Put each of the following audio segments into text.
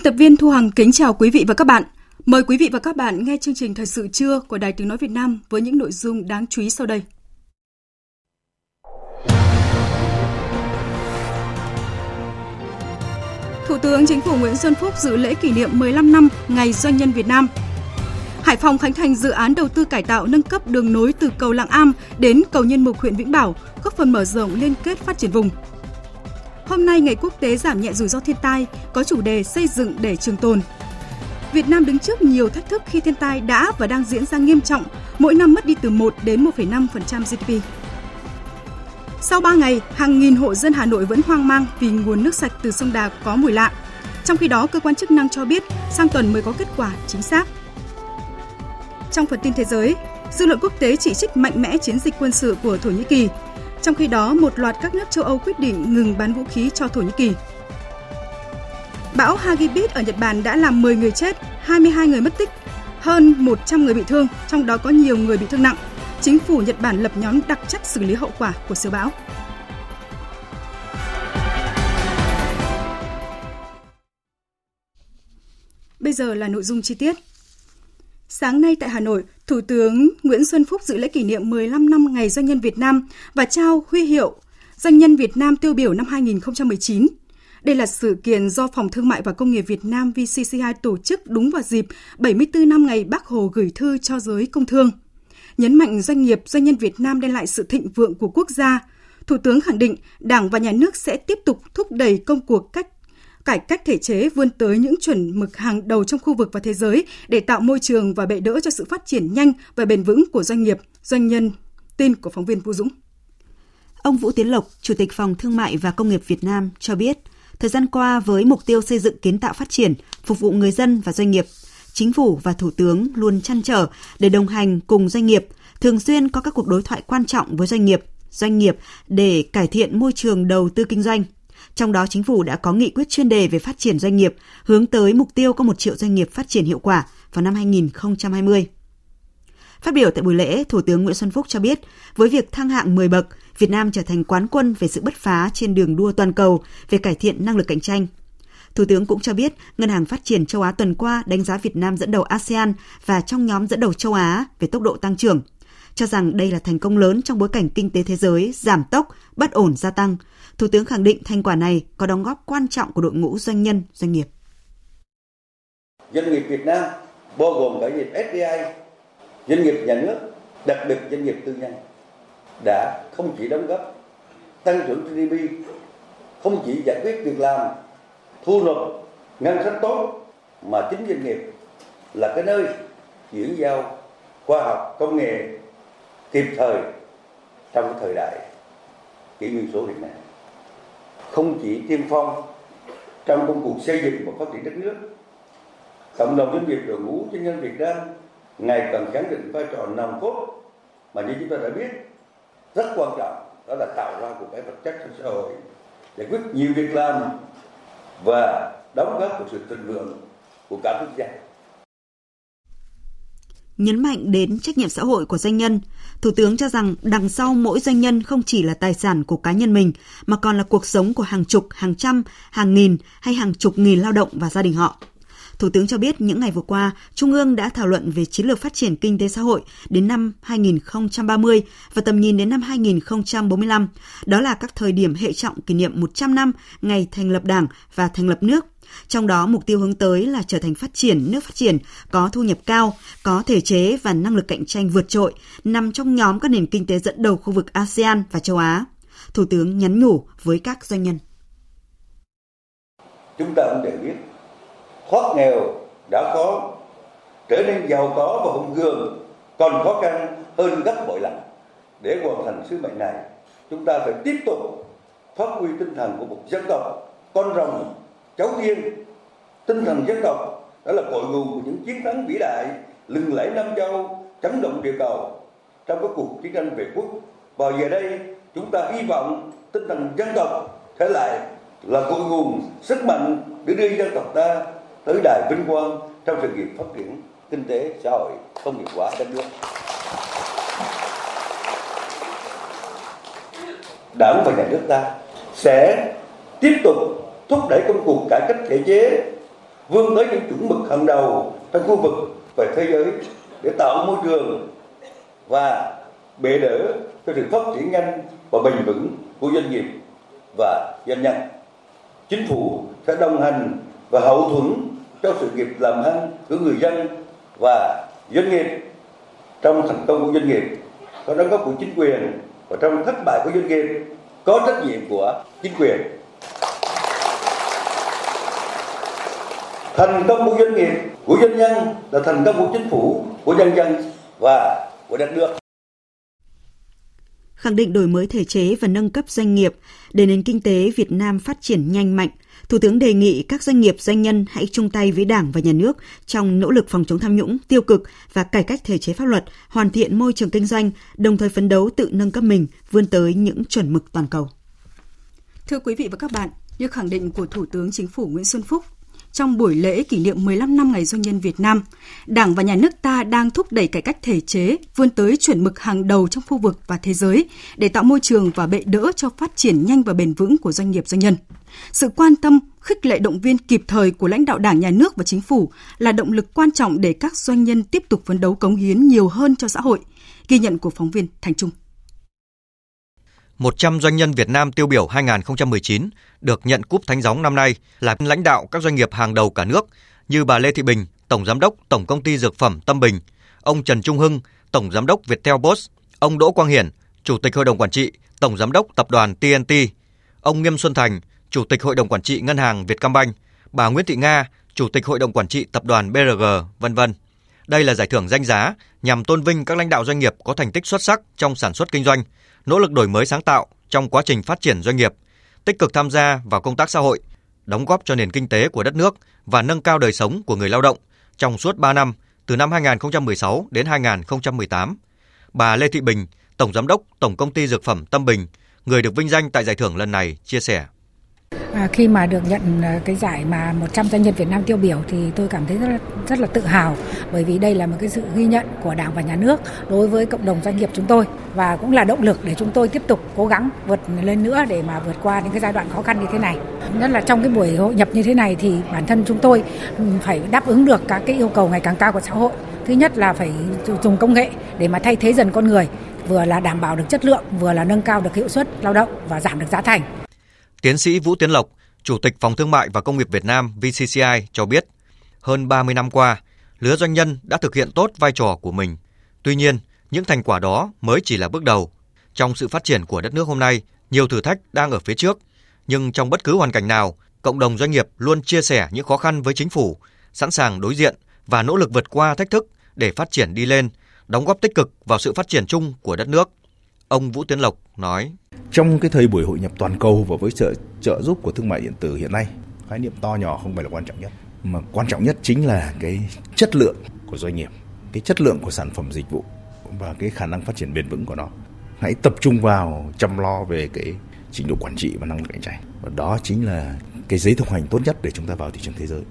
Biên tập viên Thu Hằng kính chào quý vị và các bạn. Mời quý vị và các bạn nghe chương trình Thời sự trưa của Đài Tiếng Nói Việt Nam với những nội dung đáng chú ý sau đây. Thủ tướng Chính phủ Nguyễn Xuân Phúc dự lễ kỷ niệm 15 năm Ngày Doanh nhân Việt Nam. Hải Phòng khánh thành dự án đầu tư cải tạo nâng cấp đường nối từ cầu Lạng Am đến cầu Nhân Mục huyện Vĩnh Bảo, góp phần mở rộng liên kết phát triển vùng. Hôm nay Ngày Quốc tế giảm nhẹ rủi ro thiên tai có chủ đề xây dựng để trường tồn. Việt Nam đứng trước nhiều thách thức khi thiên tai đã và đang diễn ra nghiêm trọng, mỗi năm mất đi từ 1 đến 1,5% GDP. Sau 3 ngày, hàng nghìn hộ dân Hà Nội vẫn hoang mang vì nguồn nước sạch từ sông Đà có mùi lạ. Trong khi đó, cơ quan chức năng cho biết sang tuần mới có kết quả chính xác. Trong phần tin thế giới, dư luận quốc tế chỉ trích mạnh mẽ chiến dịch quân sự của Thổ Nhĩ Kỳ trong khi đó, một loạt các nước châu Âu quyết định ngừng bán vũ khí cho Thổ Nhĩ Kỳ. Bão Hagibis ở Nhật Bản đã làm 10 người chết, 22 người mất tích, hơn 100 người bị thương, trong đó có nhiều người bị thương nặng. Chính phủ Nhật Bản lập nhóm đặc trách xử lý hậu quả của siêu bão. Bây giờ là nội dung chi tiết. Sáng nay tại Hà Nội, Thủ tướng Nguyễn Xuân Phúc dự lễ kỷ niệm 15 năm Ngày Doanh nhân Việt Nam và trao huy hiệu Doanh nhân Việt Nam tiêu biểu năm 2019. Đây là sự kiện do Phòng Thương mại và Công nghiệp Việt Nam VCCI tổ chức đúng vào dịp 74 năm ngày Bác Hồ gửi thư cho giới công thương. Nhấn mạnh doanh nghiệp, doanh nhân Việt Nam đem lại sự thịnh vượng của quốc gia, Thủ tướng khẳng định Đảng và Nhà nước sẽ tiếp tục thúc đẩy công cuộc cách cải cách thể chế vươn tới những chuẩn mực hàng đầu trong khu vực và thế giới để tạo môi trường và bệ đỡ cho sự phát triển nhanh và bền vững của doanh nghiệp, doanh nhân. Tin của phóng viên Vũ Dũng. Ông Vũ Tiến Lộc, Chủ tịch Phòng Thương mại và Công nghiệp Việt Nam cho biết, thời gian qua với mục tiêu xây dựng kiến tạo phát triển, phục vụ người dân và doanh nghiệp, chính phủ và thủ tướng luôn chăn trở để đồng hành cùng doanh nghiệp, thường xuyên có các cuộc đối thoại quan trọng với doanh nghiệp, doanh nghiệp để cải thiện môi trường đầu tư kinh doanh, trong đó chính phủ đã có nghị quyết chuyên đề về phát triển doanh nghiệp, hướng tới mục tiêu có một triệu doanh nghiệp phát triển hiệu quả vào năm 2020. Phát biểu tại buổi lễ, Thủ tướng Nguyễn Xuân Phúc cho biết, với việc thăng hạng 10 bậc, Việt Nam trở thành quán quân về sự bứt phá trên đường đua toàn cầu về cải thiện năng lực cạnh tranh. Thủ tướng cũng cho biết, Ngân hàng Phát triển châu Á tuần qua đánh giá Việt Nam dẫn đầu ASEAN và trong nhóm dẫn đầu châu Á về tốc độ tăng trưởng, cho rằng đây là thành công lớn trong bối cảnh kinh tế thế giới giảm tốc, bất ổn gia tăng, Thủ tướng khẳng định thành quả này có đóng góp quan trọng của đội ngũ doanh nhân, doanh nghiệp. Doanh nghiệp Việt Nam bao gồm cả doanh nghiệp FDI, doanh nghiệp nhà nước, đặc biệt doanh nghiệp tư nhân đã không chỉ đóng góp tăng trưởng GDP, không chỉ giải quyết việc làm, thu nộp ngân sách tốt mà chính doanh nghiệp là cái nơi chuyển giao khoa học công nghệ kịp thời trong cái thời đại kỷ nguyên số hiện nay không chỉ tiên phong trong công cuộc xây dựng và phát triển đất nước, cộng đồng doanh nghiệp đội ngũ doanh nhân Việt Nam ngày càng khẳng định vai trò nòng cốt mà như chúng ta đã biết, rất quan trọng đó là tạo ra cuộc cái vật chất trong xã hội giải quyết nhiều việc làm và đóng góp vào sự thịnh vượng của cả quốc gia nhấn mạnh đến trách nhiệm xã hội của doanh nhân. Thủ tướng cho rằng đằng sau mỗi doanh nhân không chỉ là tài sản của cá nhân mình, mà còn là cuộc sống của hàng chục, hàng trăm, hàng nghìn hay hàng chục nghìn lao động và gia đình họ. Thủ tướng cho biết những ngày vừa qua, Trung ương đã thảo luận về chiến lược phát triển kinh tế xã hội đến năm 2030 và tầm nhìn đến năm 2045. Đó là các thời điểm hệ trọng kỷ niệm 100 năm ngày thành lập Đảng và thành lập nước trong đó mục tiêu hướng tới là trở thành phát triển nước phát triển, có thu nhập cao, có thể chế và năng lực cạnh tranh vượt trội, nằm trong nhóm các nền kinh tế dẫn đầu khu vực ASEAN và châu Á. Thủ tướng nhắn nhủ với các doanh nhân. Chúng ta cũng đều biết, thoát nghèo đã khó, trở nên giàu có và hùng cường còn khó khăn hơn gấp bội lần. Để hoàn thành sứ mệnh này, chúng ta phải tiếp tục phát huy tinh thần của một dân tộc con rồng cháu tiên tinh thần dân tộc, đó là cội nguồn của những chiến thắng vĩ đại, lừng lẫy nam châu, chấn động địa cầu trong các cuộc chiến tranh về quốc. Và giờ đây, chúng ta hy vọng tinh thần dân tộc thể lại là cội nguồn sức mạnh để đưa dân tộc ta tới đài vinh quang trong sự nghiệp phát triển kinh tế, xã hội, công nghiệp hóa đất nước. Đảng và nhà nước ta sẽ tiếp tục thúc đẩy công cuộc cải cách thể chế vươn tới những chuẩn mực hàng đầu trong khu vực và thế giới để tạo môi trường và bệ đỡ cho sự phát triển nhanh và bền vững của doanh nghiệp và doanh nhân. Chính phủ sẽ đồng hành và hậu thuẫn cho sự nghiệp làm ăn của người dân và doanh nghiệp trong thành công của doanh nghiệp, có đóng góp của chính quyền và trong thất bại của doanh nghiệp có trách nhiệm của chính quyền thành công của doanh nghiệp của doanh nhân là thành công của chính phủ của nhân dân và của đất nước khẳng định đổi mới thể chế và nâng cấp doanh nghiệp để nền kinh tế Việt Nam phát triển nhanh mạnh. Thủ tướng đề nghị các doanh nghiệp doanh nhân hãy chung tay với Đảng và Nhà nước trong nỗ lực phòng chống tham nhũng, tiêu cực và cải cách thể chế pháp luật, hoàn thiện môi trường kinh doanh, đồng thời phấn đấu tự nâng cấp mình, vươn tới những chuẩn mực toàn cầu. Thưa quý vị và các bạn, như khẳng định của Thủ tướng Chính phủ Nguyễn Xuân Phúc trong buổi lễ kỷ niệm 15 năm Ngày Doanh nhân Việt Nam, Đảng và Nhà nước ta đang thúc đẩy cải cách thể chế, vươn tới chuẩn mực hàng đầu trong khu vực và thế giới để tạo môi trường và bệ đỡ cho phát triển nhanh và bền vững của doanh nghiệp doanh nhân. Sự quan tâm, khích lệ động viên kịp thời của lãnh đạo Đảng, Nhà nước và Chính phủ là động lực quan trọng để các doanh nhân tiếp tục phấn đấu cống hiến nhiều hơn cho xã hội. Ghi nhận của phóng viên Thành Trung. 100 doanh nhân Việt Nam tiêu biểu 2019 được nhận cúp Thánh Gióng năm nay là lãnh đạo các doanh nghiệp hàng đầu cả nước như bà Lê Thị Bình, Tổng Giám đốc Tổng Công ty Dược phẩm Tâm Bình, ông Trần Trung Hưng, Tổng Giám đốc Viettel Boss, ông Đỗ Quang Hiển, Chủ tịch Hội đồng Quản trị, Tổng Giám đốc Tập đoàn TNT, ông Nghiêm Xuân Thành, Chủ tịch Hội đồng Quản trị Ngân hàng Vietcombank, bà Nguyễn Thị Nga, Chủ tịch Hội đồng Quản trị Tập đoàn BRG, vân vân. Đây là giải thưởng danh giá nhằm tôn vinh các lãnh đạo doanh nghiệp có thành tích xuất sắc trong sản xuất kinh doanh, nỗ lực đổi mới sáng tạo trong quá trình phát triển doanh nghiệp, tích cực tham gia vào công tác xã hội, đóng góp cho nền kinh tế của đất nước và nâng cao đời sống của người lao động trong suốt 3 năm từ năm 2016 đến 2018. Bà Lê Thị Bình, Tổng Giám đốc Tổng Công ty Dược phẩm Tâm Bình, người được vinh danh tại giải thưởng lần này, chia sẻ. À, khi mà được nhận à, cái giải mà 100 doanh nhân Việt Nam tiêu biểu thì tôi cảm thấy rất là, rất là tự hào bởi vì đây là một cái sự ghi nhận của Đảng và Nhà nước đối với cộng đồng doanh nghiệp chúng tôi và cũng là động lực để chúng tôi tiếp tục cố gắng vượt lên nữa để mà vượt qua những cái giai đoạn khó khăn như thế này. Nhất là trong cái buổi hội nhập như thế này thì bản thân chúng tôi ừ, phải đáp ứng được các cái yêu cầu ngày càng cao của xã hội. Thứ nhất là phải dùng công nghệ để mà thay thế dần con người vừa là đảm bảo được chất lượng, vừa là nâng cao được hiệu suất lao động và giảm được giá thành. Tiến sĩ Vũ Tiến Lộc, Chủ tịch Phòng Thương mại và Công nghiệp Việt Nam VCCI cho biết, hơn 30 năm qua, lứa doanh nhân đã thực hiện tốt vai trò của mình. Tuy nhiên, những thành quả đó mới chỉ là bước đầu. Trong sự phát triển của đất nước hôm nay, nhiều thử thách đang ở phía trước, nhưng trong bất cứ hoàn cảnh nào, cộng đồng doanh nghiệp luôn chia sẻ những khó khăn với chính phủ, sẵn sàng đối diện và nỗ lực vượt qua thách thức để phát triển đi lên, đóng góp tích cực vào sự phát triển chung của đất nước. Ông Vũ Tiến Lộc nói: Trong cái thời buổi hội nhập toàn cầu và với trợ trợ giúp của thương mại điện tử hiện nay, khái niệm to nhỏ không phải là quan trọng nhất, mà quan trọng nhất chính là cái chất lượng của doanh nghiệp, cái chất lượng của sản phẩm dịch vụ và cái khả năng phát triển bền vững của nó. Hãy tập trung vào chăm lo về cái trình độ quản trị và năng lực cạnh tranh. Và đó chính là cái giấy thông hành tốt nhất để chúng ta vào thị trường thế giới.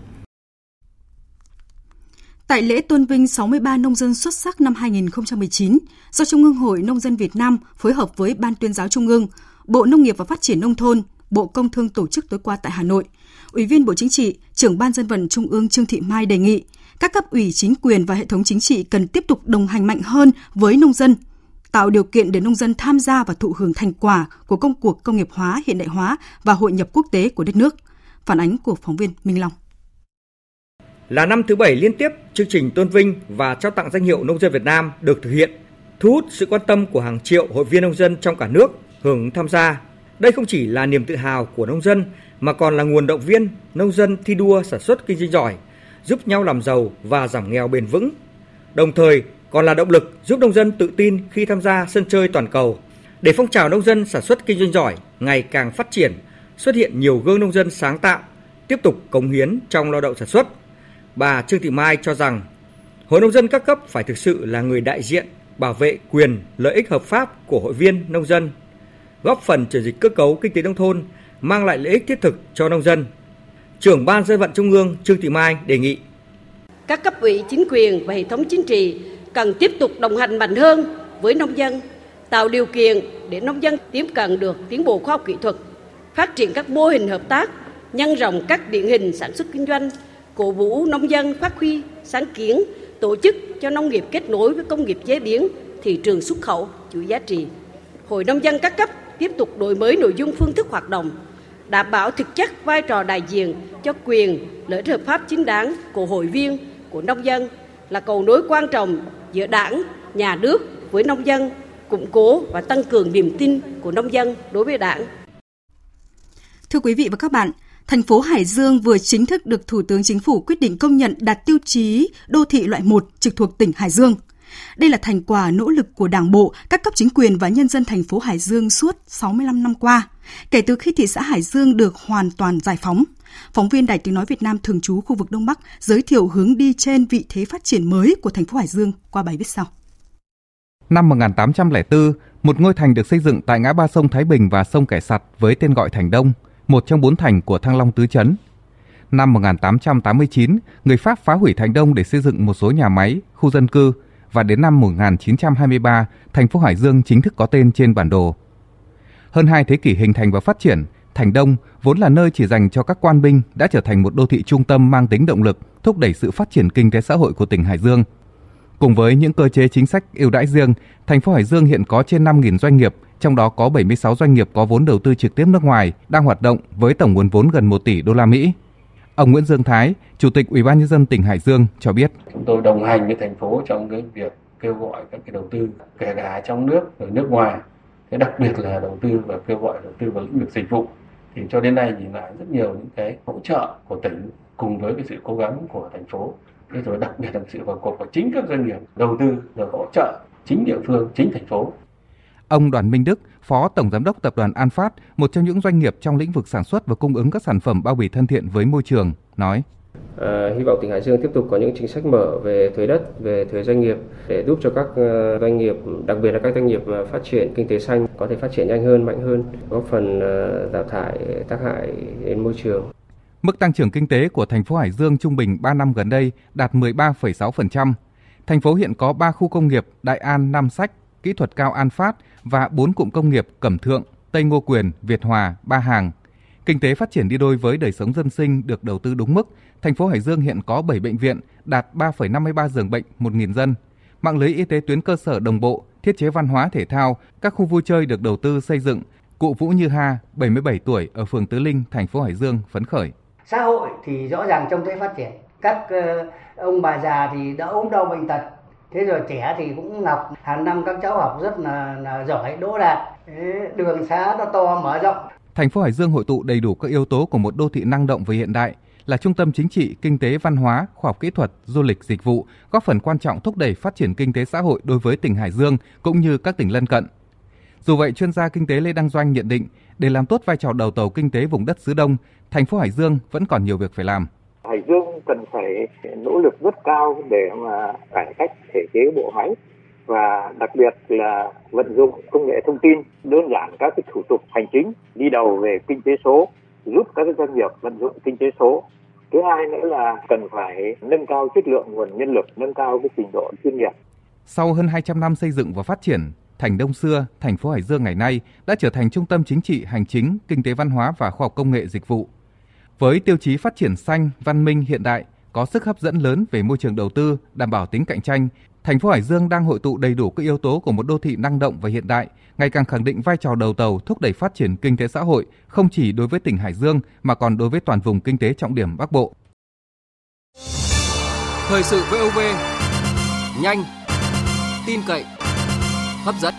Tại lễ tôn vinh 63 nông dân xuất sắc năm 2019, do Trung ương Hội Nông dân Việt Nam phối hợp với Ban tuyên giáo Trung ương, Bộ Nông nghiệp và Phát triển Nông thôn, Bộ Công Thương tổ chức tối qua tại Hà Nội, Ủy viên Bộ Chính trị, trưởng Ban dân vận Trung ương Trương Thị Mai đề nghị các cấp ủy chính quyền và hệ thống chính trị cần tiếp tục đồng hành mạnh hơn với nông dân, tạo điều kiện để nông dân tham gia và thụ hưởng thành quả của công cuộc công nghiệp hóa, hiện đại hóa và hội nhập quốc tế của đất nước. Phản ánh của phóng viên Minh Long. Là năm thứ bảy liên tiếp, chương trình tôn vinh và trao tặng danh hiệu nông dân Việt Nam được thực hiện, thu hút sự quan tâm của hàng triệu hội viên nông dân trong cả nước hưởng tham gia Đây không chỉ là niềm tự hào của nông dân mà còn là nguồn động viên nông dân thi đua sản xuất kinh doanh giỏi, giúp nhau làm giàu và giảm nghèo bền vững. Đồng thời còn là động lực giúp nông dân tự tin khi tham gia sân chơi toàn cầu. Để phong trào nông dân sản xuất kinh doanh giỏi ngày càng phát triển, xuất hiện nhiều gương nông dân sáng tạo, tiếp tục cống hiến trong lao động sản xuất. Bà Trương Thị Mai cho rằng, Hội nông dân các cấp phải thực sự là người đại diện bảo vệ quyền, lợi ích hợp pháp của hội viên nông dân, góp phần chuyển dịch cơ cấu kinh tế nông thôn, mang lại lợi ích thiết thực cho nông dân. Trưởng ban dân vận Trung ương Trương Thị Mai đề nghị các cấp ủy chính quyền và hệ thống chính trị cần tiếp tục đồng hành mạnh hơn với nông dân, tạo điều kiện để nông dân tiếp cận được tiến bộ khoa học kỹ thuật, phát triển các mô hình hợp tác, nhân rộng các điển hình sản xuất kinh doanh, cổ vũ nông dân phát huy sáng kiến, tổ chức cho nông nghiệp kết nối với công nghiệp chế biến, thị trường xuất khẩu, chuỗi giá trị. Hội nông dân các cấp tiếp tục đổi mới nội dung phương thức hoạt động, đảm bảo thực chất vai trò đại diện cho quyền lợi ích hợp pháp chính đáng của hội viên của nông dân là cầu nối quan trọng giữa đảng, nhà nước với nông dân, củng cố và tăng cường niềm tin của nông dân đối với đảng. Thưa quý vị và các bạn, thành phố Hải Dương vừa chính thức được Thủ tướng Chính phủ quyết định công nhận đạt tiêu chí đô thị loại 1 trực thuộc tỉnh Hải Dương. Đây là thành quả nỗ lực của Đảng bộ, các cấp chính quyền và nhân dân thành phố Hải Dương suốt 65 năm qua, kể từ khi thị xã Hải Dương được hoàn toàn giải phóng. Phóng viên Đài Tiếng Nói Việt Nam thường trú khu vực Đông Bắc giới thiệu hướng đi trên vị thế phát triển mới của thành phố Hải Dương qua bài viết sau. Năm 1804, một ngôi thành được xây dựng tại ngã ba sông Thái Bình và sông Kẻ Sặt với tên gọi Thành Đông, một trong bốn thành của Thăng Long Tứ chấn. Năm 1889, người Pháp phá hủy Thành Đông để xây dựng một số nhà máy, khu dân cư và đến năm 1923, thành phố Hải Dương chính thức có tên trên bản đồ. Hơn hai thế kỷ hình thành và phát triển, Thành Đông vốn là nơi chỉ dành cho các quan binh đã trở thành một đô thị trung tâm mang tính động lực, thúc đẩy sự phát triển kinh tế xã hội của tỉnh Hải Dương. Cùng với những cơ chế chính sách ưu đãi riêng, thành phố Hải Dương hiện có trên 5.000 doanh nghiệp, trong đó có 76 doanh nghiệp có vốn đầu tư trực tiếp nước ngoài đang hoạt động với tổng nguồn vốn gần 1 tỷ đô la Mỹ. Ông Nguyễn Dương Thái, Chủ tịch Ủy ban nhân dân tỉnh Hải Dương cho biết: Chúng tôi đồng hành với thành phố trong cái việc kêu gọi các cái đầu tư kể cả trong nước rồi nước ngoài. Cái đặc biệt là đầu tư và kêu gọi đầu tư vào lĩnh vực dịch vụ. Thì cho đến nay nhìn lại rất nhiều những cái hỗ trợ của tỉnh cùng với cái sự cố gắng của thành phố. Thế rồi đặc biệt là sự vào cuộc của chính các doanh nghiệp đầu tư rồi hỗ trợ chính địa phương, chính thành phố. Ông Đoàn Minh Đức, Phó Tổng Giám đốc Tập đoàn An Phát, một trong những doanh nghiệp trong lĩnh vực sản xuất và cung ứng các sản phẩm bao bì thân thiện với môi trường, nói. À, hy vọng tỉnh Hải Dương tiếp tục có những chính sách mở về thuế đất, về thuế doanh nghiệp để giúp cho các ờ, doanh nghiệp, đặc biệt là các doanh nghiệp phát triển kinh tế xanh có thể phát triển nhanh hơn, mạnh hơn, góp phần ờ, giảm thải tác hại đến môi trường. Mức tăng trưởng kinh tế của thành phố Hải Dương trung bình 3 năm gần đây đạt 13,6%. Thành phố hiện có 3 khu công nghiệp Đại An, Nam Sách, Kỹ thuật cao An Phát và 4 cụm công nghiệp Cẩm Thượng, Tây Ngô Quyền, Việt Hòa, Ba Hàng. Kinh tế phát triển đi đôi với đời sống dân sinh được đầu tư đúng mức. Thành phố Hải Dương hiện có 7 bệnh viện, đạt 3,53 giường bệnh 1.000 dân. Mạng lưới y tế tuyến cơ sở đồng bộ, thiết chế văn hóa thể thao, các khu vui chơi được đầu tư xây dựng. Cụ Vũ Như Ha, 77 tuổi ở phường Tứ Linh, thành phố Hải Dương phấn khởi. Xã hội thì rõ ràng trông thấy phát triển. Các uh, ông bà già thì đã ốm đau bệnh tật, thế rồi trẻ thì cũng học hàng năm các cháu học rất là, là giỏi đỗ đạt đường xá nó to mở rộng thành phố Hải Dương hội tụ đầy đủ các yếu tố của một đô thị năng động và hiện đại là trung tâm chính trị, kinh tế, văn hóa, khoa học kỹ thuật, du lịch, dịch vụ, góp phần quan trọng thúc đẩy phát triển kinh tế xã hội đối với tỉnh Hải Dương cũng như các tỉnh lân cận. Dù vậy, chuyên gia kinh tế Lê Đăng Doanh nhận định, để làm tốt vai trò đầu tàu kinh tế vùng đất xứ Đông, thành phố Hải Dương vẫn còn nhiều việc phải làm. Hải Dương cần phải nỗ lực rất cao để mà cải cách thể chế bộ máy và đặc biệt là vận dụng công nghệ thông tin đơn giản các cái thủ tục hành chính đi đầu về kinh tế số giúp các doanh nghiệp vận dụng kinh tế số thứ hai nữa là cần phải nâng cao chất lượng nguồn nhân lực nâng cao cái trình độ chuyên nghiệp sau hơn 200 năm xây dựng và phát triển Thành Đông xưa, thành phố Hải Dương ngày nay đã trở thành trung tâm chính trị, hành chính, kinh tế văn hóa và khoa học công nghệ dịch vụ. Với tiêu chí phát triển xanh, văn minh hiện đại, có sức hấp dẫn lớn về môi trường đầu tư, đảm bảo tính cạnh tranh, thành phố Hải Dương đang hội tụ đầy đủ các yếu tố của một đô thị năng động và hiện đại, ngày càng khẳng định vai trò đầu tàu thúc đẩy phát triển kinh tế xã hội không chỉ đối với tỉnh Hải Dương mà còn đối với toàn vùng kinh tế trọng điểm Bắc Bộ. Thời sự VOV nhanh, tin cậy, hấp dẫn.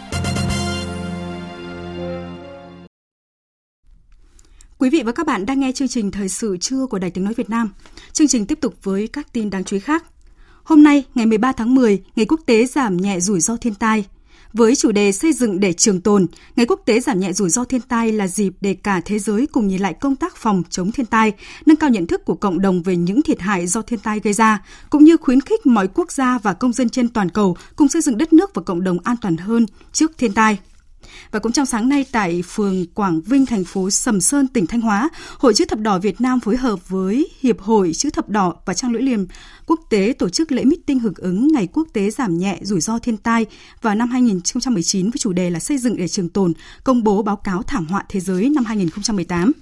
Quý vị và các bạn đang nghe chương trình Thời sự trưa của Đài Tiếng Nói Việt Nam. Chương trình tiếp tục với các tin đáng chú ý khác. Hôm nay, ngày 13 tháng 10, Ngày Quốc tế giảm nhẹ rủi ro thiên tai. Với chủ đề xây dựng để trường tồn, Ngày Quốc tế giảm nhẹ rủi ro thiên tai là dịp để cả thế giới cùng nhìn lại công tác phòng chống thiên tai, nâng cao nhận thức của cộng đồng về những thiệt hại do thiên tai gây ra, cũng như khuyến khích mọi quốc gia và công dân trên toàn cầu cùng xây dựng đất nước và cộng đồng an toàn hơn trước thiên tai. Và cũng trong sáng nay tại phường Quảng Vinh, thành phố Sầm Sơn, tỉnh Thanh Hóa, Hội chữ thập đỏ Việt Nam phối hợp với Hiệp hội chữ thập đỏ và Trang lưỡi liềm quốc tế tổ chức lễ meeting hưởng ứng Ngày Quốc tế giảm nhẹ rủi ro thiên tai vào năm 2019 với chủ đề là xây dựng để trường tồn, công bố báo cáo thảm họa thế giới năm 2018.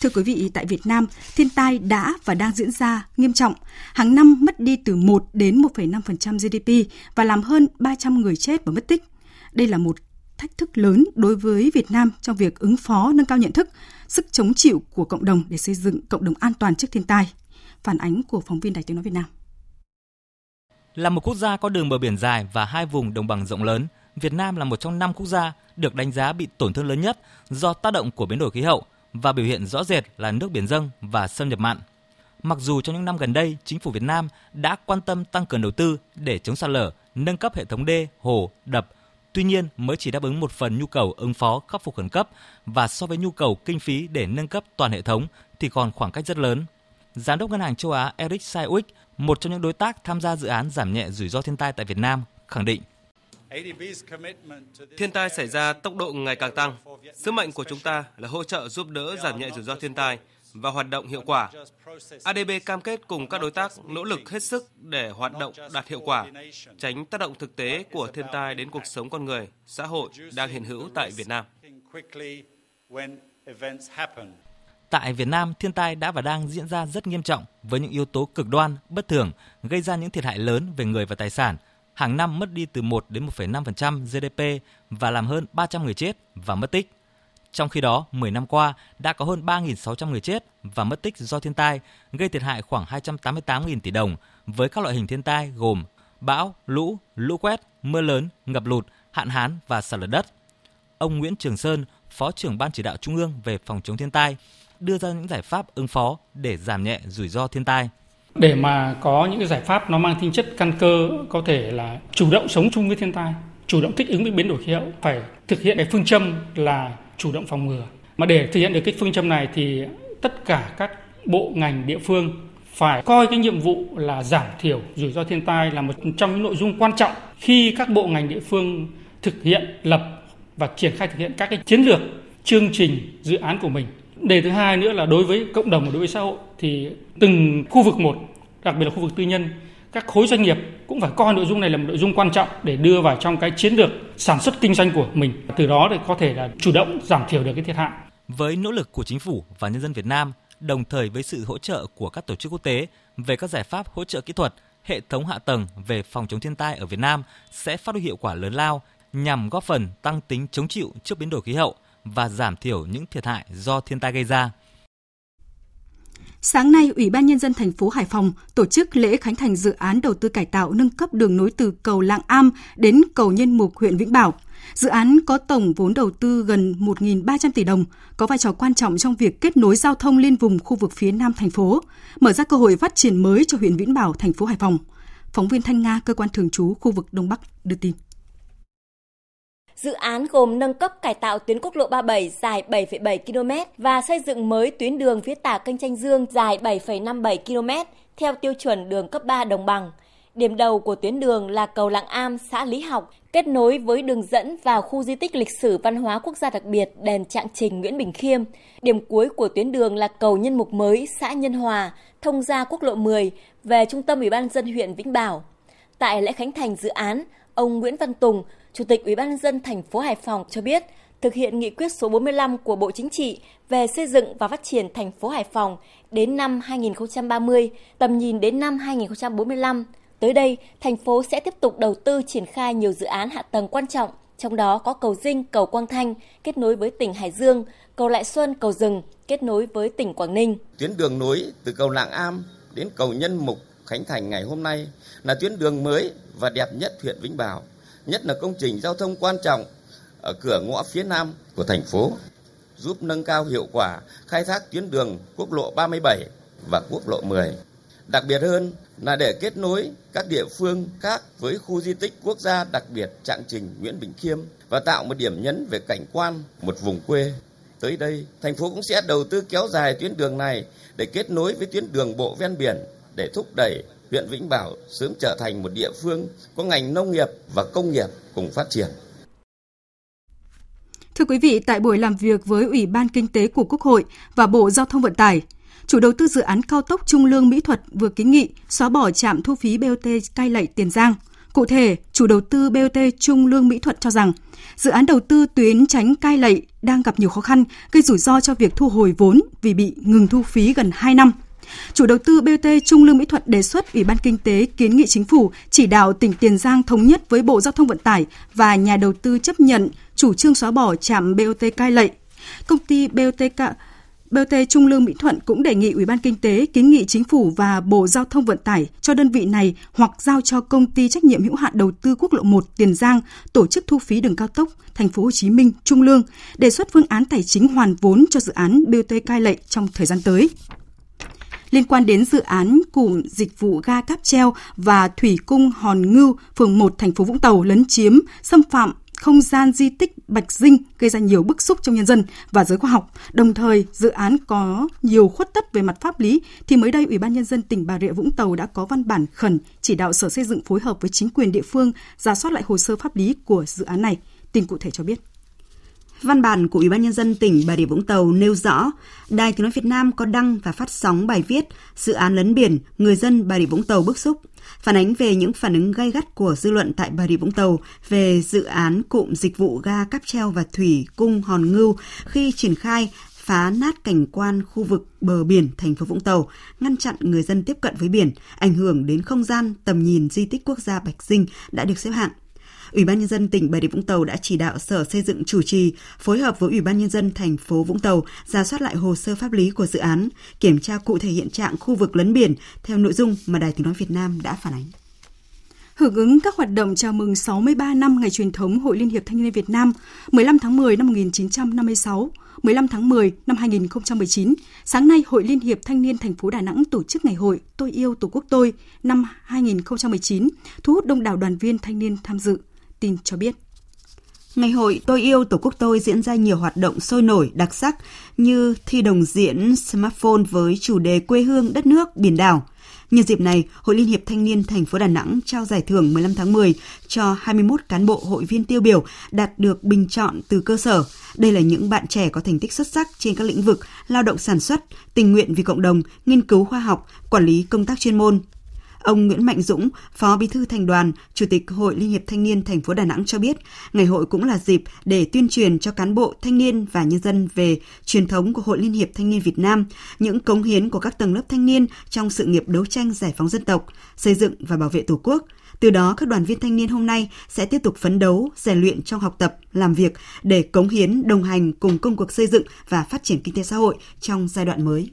Thưa quý vị, tại Việt Nam, thiên tai đã và đang diễn ra nghiêm trọng. Hàng năm mất đi từ 1 đến 1,5% GDP và làm hơn 300 người chết và mất tích. Đây là một thách thức lớn đối với Việt Nam trong việc ứng phó nâng cao nhận thức, sức chống chịu của cộng đồng để xây dựng cộng đồng an toàn trước thiên tai. Phản ánh của phóng viên Đài Tiếng nói Việt Nam. Là một quốc gia có đường bờ biển dài và hai vùng đồng bằng rộng lớn, Việt Nam là một trong năm quốc gia được đánh giá bị tổn thương lớn nhất do tác động của biến đổi khí hậu và biểu hiện rõ rệt là nước biển dâng và xâm nhập mặn. Mặc dù trong những năm gần đây, chính phủ Việt Nam đã quan tâm tăng cường đầu tư để chống sạt lở, nâng cấp hệ thống đê, hồ, đập, Tuy nhiên, mới chỉ đáp ứng một phần nhu cầu ứng phó khắc phục khẩn cấp và so với nhu cầu kinh phí để nâng cấp toàn hệ thống thì còn khoảng cách rất lớn. Giám đốc Ngân hàng châu Á Eric Saiwick, một trong những đối tác tham gia dự án giảm nhẹ rủi ro thiên tai tại Việt Nam, khẳng định Thiên tai xảy ra tốc độ ngày càng tăng. Sứ mệnh của chúng ta là hỗ trợ giúp đỡ giảm nhẹ rủi ro thiên tai và hoạt động hiệu quả. ADB cam kết cùng các đối tác nỗ lực hết sức để hoạt động đạt hiệu quả, tránh tác động thực tế của thiên tai đến cuộc sống con người, xã hội đang hiện hữu tại Việt Nam. Tại Việt Nam, thiên tai đã và đang diễn ra rất nghiêm trọng với những yếu tố cực đoan, bất thường, gây ra những thiệt hại lớn về người và tài sản. Hàng năm mất đi từ 1 đến 1,5% GDP và làm hơn 300 người chết và mất tích. Trong khi đó, 10 năm qua đã có hơn 3.600 người chết và mất tích do thiên tai, gây thiệt hại khoảng 288.000 tỷ đồng với các loại hình thiên tai gồm bão, lũ, lũ quét, mưa lớn, ngập lụt, hạn hán và sạt lở đất. Ông Nguyễn Trường Sơn, Phó trưởng Ban chỉ đạo Trung ương về phòng chống thiên tai, đưa ra những giải pháp ứng phó để giảm nhẹ rủi ro thiên tai. Để mà có những cái giải pháp nó mang tính chất căn cơ có thể là chủ động sống chung với thiên tai, chủ động thích ứng với biến đổi khí hậu, phải thực hiện cái phương châm là chủ động phòng ngừa. Mà để thực hiện được cái phương châm này thì tất cả các bộ ngành địa phương phải coi cái nhiệm vụ là giảm thiểu rủi ro thiên tai là một trong những nội dung quan trọng khi các bộ ngành địa phương thực hiện lập và triển khai thực hiện các cái chiến lược, chương trình, dự án của mình. Đề thứ hai nữa là đối với cộng đồng và đối với xã hội thì từng khu vực một, đặc biệt là khu vực tư nhân các khối doanh nghiệp cũng phải coi nội dung này là một nội dung quan trọng để đưa vào trong cái chiến lược sản xuất kinh doanh của mình. Từ đó để có thể là chủ động giảm thiểu được cái thiệt hại. Với nỗ lực của chính phủ và nhân dân Việt Nam, đồng thời với sự hỗ trợ của các tổ chức quốc tế về các giải pháp hỗ trợ kỹ thuật, hệ thống hạ tầng về phòng chống thiên tai ở Việt Nam sẽ phát huy hiệu quả lớn lao nhằm góp phần tăng tính chống chịu trước biến đổi khí hậu và giảm thiểu những thiệt hại do thiên tai gây ra. Sáng nay, Ủy ban Nhân dân thành phố Hải Phòng tổ chức lễ khánh thành dự án đầu tư cải tạo nâng cấp đường nối từ cầu Lạng Am đến cầu Nhân Mục huyện Vĩnh Bảo. Dự án có tổng vốn đầu tư gần 1.300 tỷ đồng, có vai trò quan trọng trong việc kết nối giao thông liên vùng khu vực phía Nam thành phố, mở ra cơ hội phát triển mới cho huyện Vĩnh Bảo, thành phố Hải Phòng. Phóng viên Thanh Nga, cơ quan thường trú khu vực Đông Bắc đưa tin. Dự án gồm nâng cấp cải tạo tuyến quốc lộ 37 dài 7,7 km và xây dựng mới tuyến đường phía tả kênh Tranh Dương dài 7,57 km theo tiêu chuẩn đường cấp 3 đồng bằng. Điểm đầu của tuyến đường là cầu Lạng Am, xã Lý Học, kết nối với đường dẫn vào khu di tích lịch sử văn hóa quốc gia đặc biệt đền Trạng Trình Nguyễn Bình Khiêm. Điểm cuối của tuyến đường là cầu Nhân Mục mới, xã Nhân Hòa, thông ra quốc lộ 10 về trung tâm Ủy ban dân huyện Vĩnh Bảo. Tại lễ khánh thành dự án, ông Nguyễn Văn Tùng, Chủ tịch Ủy ban nhân dân thành phố Hải Phòng cho biết, thực hiện nghị quyết số 45 của Bộ Chính trị về xây dựng và phát triển thành phố Hải Phòng đến năm 2030, tầm nhìn đến năm 2045. Tới đây, thành phố sẽ tiếp tục đầu tư triển khai nhiều dự án hạ tầng quan trọng, trong đó có cầu Dinh, cầu Quang Thanh kết nối với tỉnh Hải Dương, cầu Lại Xuân, cầu Rừng kết nối với tỉnh Quảng Ninh. Tuyến đường nối từ cầu Lạng Am đến cầu Nhân Mục Khánh Thành ngày hôm nay là tuyến đường mới và đẹp nhất huyện Vĩnh Bảo nhất là công trình giao thông quan trọng ở cửa ngõ phía nam của thành phố. giúp nâng cao hiệu quả khai thác tuyến đường quốc lộ 37 và quốc lộ 10. Đặc biệt hơn là để kết nối các địa phương khác với khu di tích quốc gia đặc biệt Trạng Trình Nguyễn Bình Khiêm và tạo một điểm nhấn về cảnh quan một vùng quê. Tới đây, thành phố cũng sẽ đầu tư kéo dài tuyến đường này để kết nối với tuyến đường bộ ven biển để thúc đẩy huyện Vĩnh Bảo sớm trở thành một địa phương có ngành nông nghiệp và công nghiệp cùng phát triển. Thưa quý vị, tại buổi làm việc với Ủy ban Kinh tế của Quốc hội và Bộ Giao thông Vận tải, chủ đầu tư dự án cao tốc Trung Lương Mỹ Thuật vừa kiến nghị xóa bỏ trạm thu phí BOT Cai Lậy Tiền Giang. Cụ thể, chủ đầu tư BOT Trung Lương Mỹ Thuật cho rằng dự án đầu tư tuyến tránh Cai Lậy đang gặp nhiều khó khăn, gây rủi ro cho việc thu hồi vốn vì bị ngừng thu phí gần 2 năm. Chủ đầu tư BOT Trung Lương Mỹ Thuận đề xuất Ủy ban Kinh tế kiến nghị chính phủ chỉ đạo tỉnh Tiền Giang thống nhất với Bộ Giao thông Vận tải và nhà đầu tư chấp nhận chủ trương xóa bỏ trạm BOT Cai Lậy. Công ty BOT BOT Trung Lương Mỹ Thuận cũng đề nghị Ủy ban Kinh tế kiến nghị chính phủ và Bộ Giao thông Vận tải cho đơn vị này hoặc giao cho công ty trách nhiệm hữu hạn đầu tư quốc lộ 1 Tiền Giang tổ chức thu phí đường cao tốc Thành phố Hồ Chí Minh Trung Lương, đề xuất phương án tài chính hoàn vốn cho dự án BOT Cai Lệ trong thời gian tới liên quan đến dự án cụm dịch vụ ga cáp treo và thủy cung Hòn Ngưu, phường 1 thành phố Vũng Tàu lấn chiếm, xâm phạm không gian di tích Bạch Dinh gây ra nhiều bức xúc trong nhân dân và giới khoa học. Đồng thời, dự án có nhiều khuất tất về mặt pháp lý thì mới đây Ủy ban nhân dân tỉnh Bà Rịa Vũng Tàu đã có văn bản khẩn chỉ đạo Sở Xây dựng phối hợp với chính quyền địa phương ra soát lại hồ sơ pháp lý của dự án này. Tin cụ thể cho biết. Văn bản của Ủy ban nhân dân tỉnh Bà Rịa Vũng Tàu nêu rõ, Đài Tiếng nói Việt Nam có đăng và phát sóng bài viết dự án lấn biển, người dân Bà Rịa Vũng Tàu bức xúc, phản ánh về những phản ứng gay gắt của dư luận tại Bà Rịa Vũng Tàu về dự án cụm dịch vụ ga cáp treo và thủy cung Hòn Ngưu khi triển khai phá nát cảnh quan khu vực bờ biển thành phố Vũng Tàu, ngăn chặn người dân tiếp cận với biển, ảnh hưởng đến không gian tầm nhìn di tích quốc gia Bạch Dinh đã được xếp hạng. Ủy ban nhân dân tỉnh Bà Rịa Vũng Tàu đã chỉ đạo Sở Xây dựng chủ trì phối hợp với Ủy ban nhân dân thành phố Vũng Tàu ra soát lại hồ sơ pháp lý của dự án, kiểm tra cụ thể hiện trạng khu vực lấn biển theo nội dung mà Đài Tiếng nói Việt Nam đã phản ánh. Hưởng ứng các hoạt động chào mừng 63 năm ngày truyền thống Hội Liên hiệp Thanh niên Việt Nam 15 tháng 10 năm 1956, 15 tháng 10 năm 2019, sáng nay Hội Liên hiệp Thanh niên thành phố Đà Nẵng tổ chức ngày hội Tôi yêu Tổ quốc tôi năm 2019, thu hút đông đảo đoàn viên thanh niên tham dự tin cho biết. Ngày hội Tôi yêu Tổ quốc tôi diễn ra nhiều hoạt động sôi nổi, đặc sắc như thi đồng diễn smartphone với chủ đề quê hương, đất nước, biển đảo. Nhân dịp này, Hội Liên hiệp Thanh niên thành phố Đà Nẵng trao giải thưởng 15 tháng 10 cho 21 cán bộ hội viên tiêu biểu đạt được bình chọn từ cơ sở. Đây là những bạn trẻ có thành tích xuất sắc trên các lĩnh vực lao động sản xuất, tình nguyện vì cộng đồng, nghiên cứu khoa học, quản lý công tác chuyên môn, Ông Nguyễn Mạnh Dũng, Phó Bí thư Thành đoàn, Chủ tịch Hội Liên hiệp Thanh niên thành phố Đà Nẵng cho biết, ngày hội cũng là dịp để tuyên truyền cho cán bộ, thanh niên và nhân dân về truyền thống của Hội Liên hiệp Thanh niên Việt Nam, những cống hiến của các tầng lớp thanh niên trong sự nghiệp đấu tranh giải phóng dân tộc, xây dựng và bảo vệ Tổ quốc. Từ đó, các đoàn viên thanh niên hôm nay sẽ tiếp tục phấn đấu, rèn luyện trong học tập, làm việc để cống hiến, đồng hành cùng công cuộc xây dựng và phát triển kinh tế xã hội trong giai đoạn mới.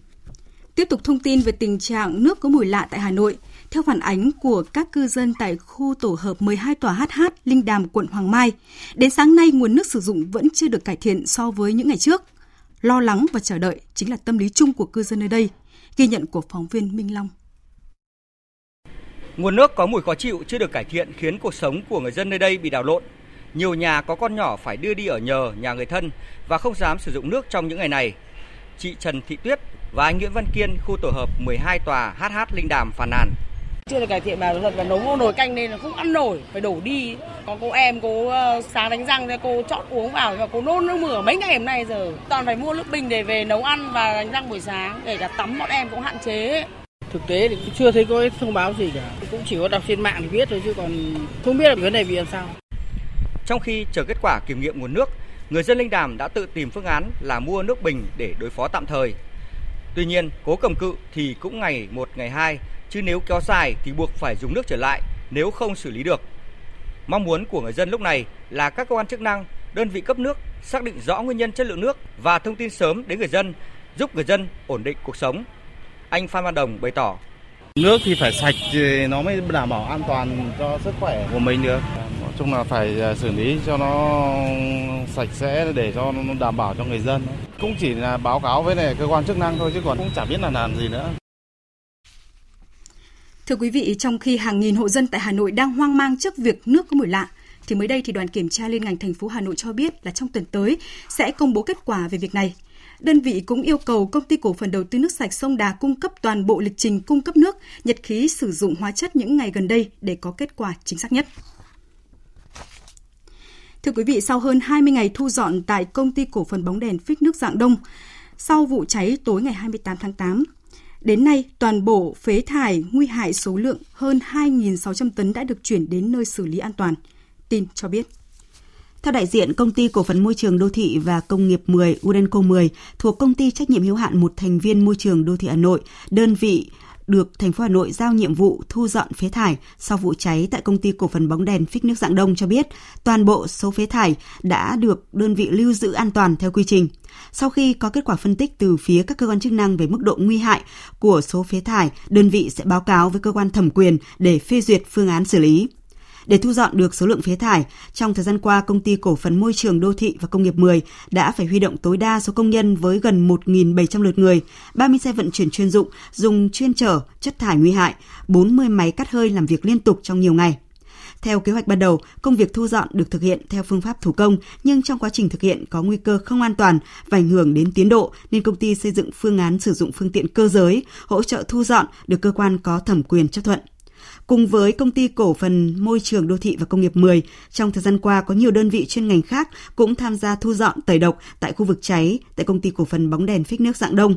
Tiếp tục thông tin về tình trạng nước có mùi lạ tại Hà Nội. Theo phản ánh của các cư dân tại khu tổ hợp 12 tòa HH Linh Đàm, quận Hoàng Mai, đến sáng nay nguồn nước sử dụng vẫn chưa được cải thiện so với những ngày trước. Lo lắng và chờ đợi chính là tâm lý chung của cư dân nơi đây, ghi nhận của phóng viên Minh Long. Nguồn nước có mùi khó chịu chưa được cải thiện khiến cuộc sống của người dân nơi đây bị đảo lộn. Nhiều nhà có con nhỏ phải đưa đi ở nhờ nhà người thân và không dám sử dụng nước trong những ngày này. Chị Trần Thị Tuyết và anh Nguyễn Văn Kiên, khu tổ hợp 12 tòa HH Linh Đàm phàn nàn chưa được cải thiện mà thật là nấu nồi canh nên là không ăn nổi phải đổ đi. Có cô em cô sáng đánh răng thì cô chót uống vào và cô nôn nước mửa mấy ngày hôm nay giờ. Toàn phải mua nước bình để về nấu ăn và đánh răng buổi sáng để cả tắm bọn em cũng hạn chế. Thực tế thì cũng chưa thấy có thông báo gì cả. Cũng chỉ có đọc trên mạng thì biết thôi chứ còn không biết là vấn đề vì làm sao. Trong khi chờ kết quả kiểm nghiệm nguồn nước người dân Linh Đàm đã tự tìm phương án là mua nước bình để đối phó tạm thời Tuy nhiên, cố cầm cự thì cũng ngày một ngày hai, chứ nếu kéo dài thì buộc phải dùng nước trở lại nếu không xử lý được. Mong muốn của người dân lúc này là các cơ quan chức năng, đơn vị cấp nước xác định rõ nguyên nhân chất lượng nước và thông tin sớm đến người dân, giúp người dân ổn định cuộc sống. Anh Phan Văn Đồng bày tỏ. Nước thì phải sạch thì nó mới đảm bảo an toàn cho sức khỏe của mình được. chung là phải à, xử lý cho nó sạch sẽ để cho nó đảm bảo cho người dân. Cũng chỉ là báo cáo với này cơ quan chức năng thôi chứ còn cũng chả biết là làm gì nữa. Thưa quý vị, trong khi hàng nghìn hộ dân tại Hà Nội đang hoang mang trước việc nước có mùi lạ, thì mới đây thì đoàn kiểm tra liên ngành thành phố Hà Nội cho biết là trong tuần tới sẽ công bố kết quả về việc này. Đơn vị cũng yêu cầu công ty cổ phần đầu tư nước sạch sông Đà cung cấp toàn bộ lịch trình cung cấp nước, nhật ký sử dụng hóa chất những ngày gần đây để có kết quả chính xác nhất. Thưa quý vị, sau hơn 20 ngày thu dọn tại công ty cổ phần bóng đèn phích nước dạng đông, sau vụ cháy tối ngày 28 tháng 8, Đến nay, toàn bộ phế thải nguy hại số lượng hơn 2.600 tấn đã được chuyển đến nơi xử lý an toàn. Tin cho biết. Theo đại diện công ty cổ phần môi trường đô thị và công nghiệp 10 Urenco 10 thuộc công ty trách nhiệm hữu hạn một thành viên môi trường đô thị Hà Nội, đơn vị được thành phố Hà Nội giao nhiệm vụ thu dọn phế thải sau vụ cháy tại công ty cổ phần bóng đèn phích nước dạng đông cho biết toàn bộ số phế thải đã được đơn vị lưu giữ an toàn theo quy trình. Sau khi có kết quả phân tích từ phía các cơ quan chức năng về mức độ nguy hại của số phế thải, đơn vị sẽ báo cáo với cơ quan thẩm quyền để phê duyệt phương án xử lý. Để thu dọn được số lượng phế thải, trong thời gian qua, công ty cổ phần môi trường đô thị và công nghiệp 10 đã phải huy động tối đa số công nhân với gần 1.700 lượt người, 30 xe vận chuyển chuyên dụng dùng chuyên chở chất thải nguy hại, 40 máy cắt hơi làm việc liên tục trong nhiều ngày. Theo kế hoạch ban đầu, công việc thu dọn được thực hiện theo phương pháp thủ công, nhưng trong quá trình thực hiện có nguy cơ không an toàn và ảnh hưởng đến tiến độ, nên công ty xây dựng phương án sử dụng phương tiện cơ giới, hỗ trợ thu dọn được cơ quan có thẩm quyền chấp thuận. Cùng với công ty cổ phần môi trường đô thị và công nghiệp 10, trong thời gian qua có nhiều đơn vị chuyên ngành khác cũng tham gia thu dọn tẩy độc tại khu vực cháy tại công ty cổ phần bóng đèn phích nước dạng đông.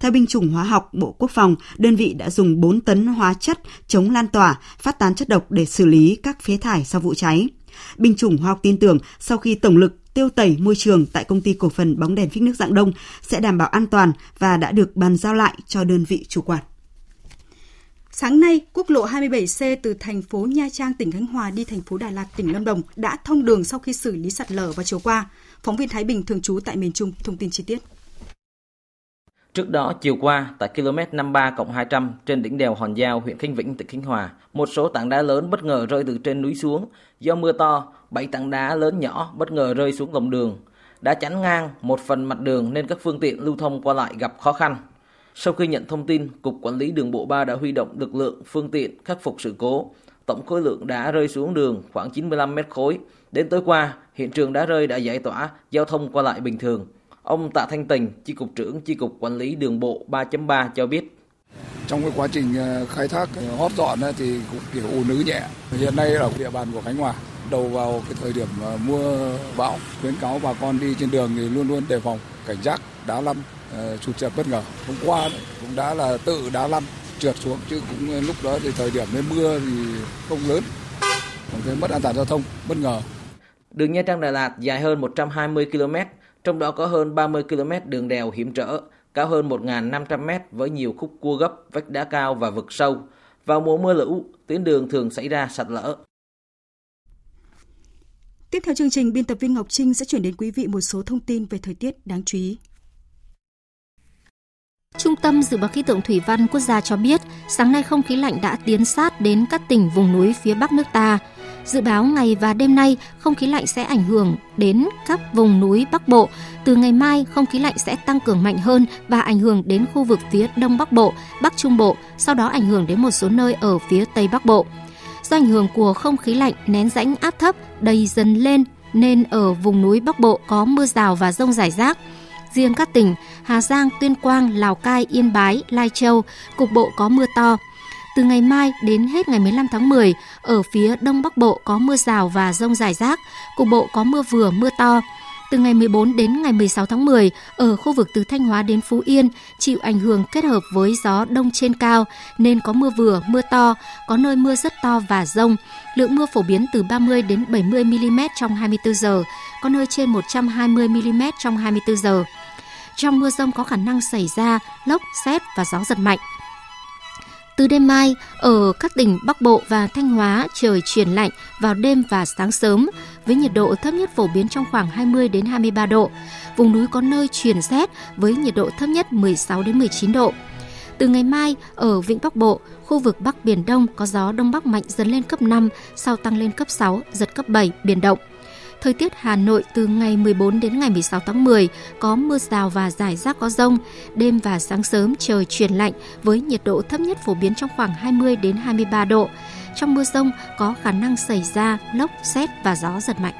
Theo binh chủng hóa học Bộ Quốc phòng, đơn vị đã dùng 4 tấn hóa chất chống lan tỏa, phát tán chất độc để xử lý các phế thải sau vụ cháy. Binh chủng hóa học tin tưởng sau khi tổng lực tiêu tẩy môi trường tại công ty cổ phần bóng đèn phích nước dạng đông sẽ đảm bảo an toàn và đã được bàn giao lại cho đơn vị chủ quản. Sáng nay, quốc lộ 27C từ thành phố Nha Trang, tỉnh Khánh Hòa đi thành phố Đà Lạt, tỉnh Lâm Đồng đã thông đường sau khi xử lý sạt lở vào chiều qua. Phóng viên Thái Bình thường trú tại miền Trung thông tin chi tiết. Trước đó, chiều qua, tại km 53 200 trên đỉnh đèo Hòn Giao, huyện Khánh Vĩnh, tỉnh Khánh Hòa, một số tảng đá lớn bất ngờ rơi từ trên núi xuống. Do mưa to, bảy tảng đá lớn nhỏ bất ngờ rơi xuống lòng đường. Đã chắn ngang một phần mặt đường nên các phương tiện lưu thông qua lại gặp khó khăn. Sau khi nhận thông tin, Cục Quản lý Đường bộ 3 đã huy động lực lượng, phương tiện khắc phục sự cố. Tổng khối lượng đá rơi xuống đường khoảng 95 mét khối. Đến tối qua, hiện trường đá rơi đã giải tỏa, giao thông qua lại bình thường. Ông Tạ Thanh Tình, Chi cục trưởng Chi cục Quản lý Đường bộ 3.3 cho biết. Trong cái quá trình ờ, khai thác ờ, hót dọn thì cũng kiểu ùn nứ nhẹ. Hiện nay ở địa bàn của Khánh Hòa, đầu vào cái thời điểm ờ, mưa bão, khuyến cáo bà con đi trên đường thì luôn luôn đề phòng, cảnh giác, đá lăn, sụt trượt bất ngờ. Hôm qua cũng đã là tự đá lăn trượt xuống chứ cũng lúc đó thì thời điểm đến mưa thì không lớn. Còn cái mất an toàn giao thông bất ngờ. Đường Nha Trang Đà Lạt dài hơn 120 km, trong đó có hơn 30 km đường đèo hiểm trở, cao hơn 1.500 m với nhiều khúc cua gấp, vách đá cao và vực sâu. Vào mùa mưa lũ, tuyến đường thường xảy ra sạt lở. Tiếp theo chương trình, biên tập viên Ngọc Trinh sẽ chuyển đến quý vị một số thông tin về thời tiết đáng chú ý. Trung tâm Dự báo Khí tượng Thủy văn Quốc gia cho biết, sáng nay không khí lạnh đã tiến sát đến các tỉnh vùng núi phía Bắc nước ta. Dự báo ngày và đêm nay, không khí lạnh sẽ ảnh hưởng đến các vùng núi Bắc Bộ. Từ ngày mai, không khí lạnh sẽ tăng cường mạnh hơn và ảnh hưởng đến khu vực phía Đông Bắc Bộ, Bắc Trung Bộ, sau đó ảnh hưởng đến một số nơi ở phía Tây Bắc Bộ. Do ảnh hưởng của không khí lạnh nén rãnh áp thấp đầy dần lên nên ở vùng núi Bắc Bộ có mưa rào và rông rải rác. Riêng các tỉnh Hà Giang, Tuyên Quang, Lào Cai, Yên Bái, Lai Châu, cục bộ có mưa to. Từ ngày mai đến hết ngày 15 tháng 10, ở phía Đông Bắc Bộ có mưa rào và rông rải rác, cục bộ có mưa vừa mưa to. Từ ngày 14 đến ngày 16 tháng 10, ở khu vực từ Thanh Hóa đến Phú Yên chịu ảnh hưởng kết hợp với gió đông trên cao nên có mưa vừa, mưa to, có nơi mưa rất to và rông. Lượng mưa phổ biến từ 30 đến 70 mm trong 24 giờ, có nơi trên 120 mm trong 24 giờ. Trong mưa rông có khả năng xảy ra lốc, xét và gió giật mạnh. Từ đêm mai, ở các tỉnh Bắc Bộ và Thanh Hóa trời chuyển lạnh vào đêm và sáng sớm, với nhiệt độ thấp nhất phổ biến trong khoảng 20 đến 23 độ. Vùng núi có nơi chuyển rét với nhiệt độ thấp nhất 16 đến 19 độ. Từ ngày mai, ở Vịnh Bắc Bộ, khu vực Bắc Biển Đông có gió Đông Bắc mạnh dần lên cấp 5, sau tăng lên cấp 6, giật cấp 7, biển động. Thời tiết Hà Nội từ ngày 14 đến ngày 16 tháng 10 có mưa rào và rải rác có rông. Đêm và sáng sớm trời chuyển lạnh với nhiệt độ thấp nhất phổ biến trong khoảng 20 đến 23 độ. Trong mưa rông có khả năng xảy ra lốc, xét và gió giật mạnh.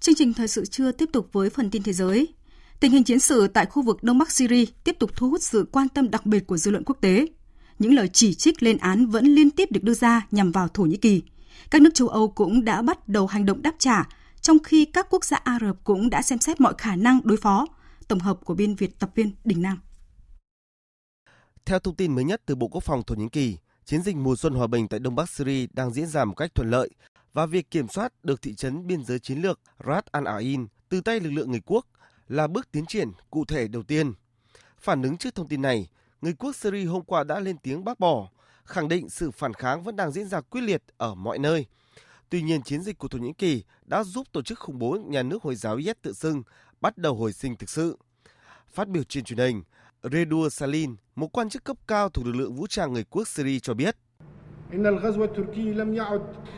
Chương trình thời sự trưa tiếp tục với phần tin thế giới. Tình hình chiến sự tại khu vực Đông Bắc Syria tiếp tục thu hút sự quan tâm đặc biệt của dư luận quốc tế. Những lời chỉ trích lên án vẫn liên tiếp được đưa ra nhằm vào Thổ Nhĩ Kỳ. Các nước châu Âu cũng đã bắt đầu hành động đáp trả, trong khi các quốc gia Ả Rập cũng đã xem xét mọi khả năng đối phó. Tổng hợp của biên Việt tập viên Đình Nam. Theo thông tin mới nhất từ Bộ Quốc phòng Thổ Nhĩ Kỳ, chiến dịch mùa xuân hòa bình tại Đông Bắc Syria đang diễn ra một cách thuận lợi và việc kiểm soát được thị trấn biên giới chiến lược Ras Al Ain từ tay lực lượng người quốc là bước tiến triển cụ thể đầu tiên. Phản ứng trước thông tin này, người quốc Syria hôm qua đã lên tiếng bác bỏ, khẳng định sự phản kháng vẫn đang diễn ra quyết liệt ở mọi nơi. Tuy nhiên, chiến dịch của Thổ Nhĩ Kỳ đã giúp tổ chức khủng bố nhà nước Hồi giáo IS tự xưng bắt đầu hồi sinh thực sự. Phát biểu trên truyền hình, Redur Salin, một quan chức cấp cao thuộc lực lượng vũ trang người quốc Syria cho biết,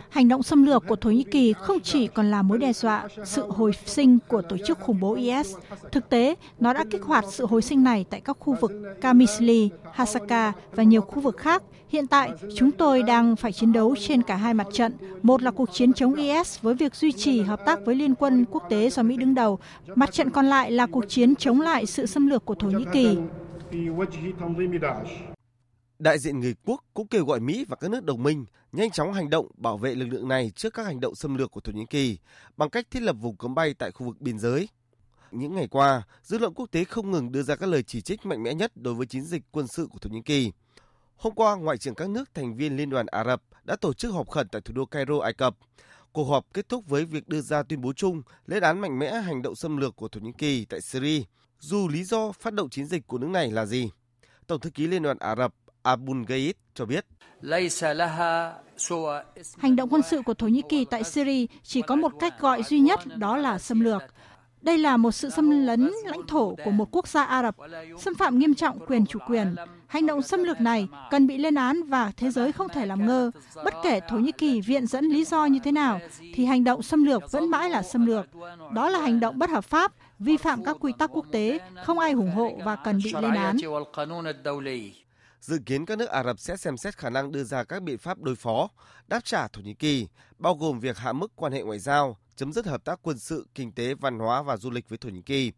Hành động xâm lược của Thổ Nhĩ Kỳ không chỉ còn là mối đe dọa sự hồi sinh của tổ chức khủng bố IS. Thực tế, nó đã kích hoạt sự hồi sinh này tại các khu vực Kamisli, Hasaka và nhiều khu vực khác. Hiện tại, chúng tôi đang phải chiến đấu trên cả hai mặt trận. Một là cuộc chiến chống IS với việc duy trì hợp tác với Liên quân quốc tế do Mỹ đứng đầu. Mặt trận còn lại là cuộc chiến chống lại sự xâm lược của Thổ Nhĩ Kỳ. Đại diện người quốc cũng kêu gọi Mỹ và các nước đồng minh nhanh chóng hành động bảo vệ lực lượng này trước các hành động xâm lược của Thổ Nhĩ Kỳ bằng cách thiết lập vùng cấm bay tại khu vực biên giới. Những ngày qua, dư luận quốc tế không ngừng đưa ra các lời chỉ trích mạnh mẽ nhất đối với chiến dịch quân sự của Thổ Nhĩ Kỳ. Hôm qua, Ngoại trưởng các nước thành viên Liên đoàn Ả Rập đã tổ chức họp khẩn tại thủ đô Cairo, Ai Cập. Cuộc họp kết thúc với việc đưa ra tuyên bố chung lên án mạnh mẽ hành động xâm lược của Thổ Nhĩ Kỳ tại Syria, dù lý do phát động chiến dịch của nước này là gì. Tổng thư ký Liên đoàn Ả Rập Abul Gait cho biết. Hành động quân sự của Thổ Nhĩ Kỳ tại Syria chỉ có một cách gọi duy nhất đó là xâm lược. Đây là một sự xâm lấn lãnh thổ của một quốc gia Ả Rập, xâm phạm nghiêm trọng quyền chủ quyền. Hành động xâm lược này cần bị lên án và thế giới không thể làm ngơ. Bất kể Thổ Nhĩ Kỳ viện dẫn lý do như thế nào, thì hành động xâm lược vẫn mãi là xâm lược. Đó là hành động bất hợp pháp, vi phạm các quy tắc quốc tế, không ai ủng hộ và cần bị lên án. Dự kiến các nước Ả Rập sẽ xem xét khả năng đưa ra các biện pháp đối phó, đáp trả Thổ Nhĩ Kỳ, bao gồm việc hạ mức quan hệ ngoại giao, chấm dứt hợp tác quân sự, kinh tế, văn hóa và du lịch với Thổ Nhĩ Kỳ.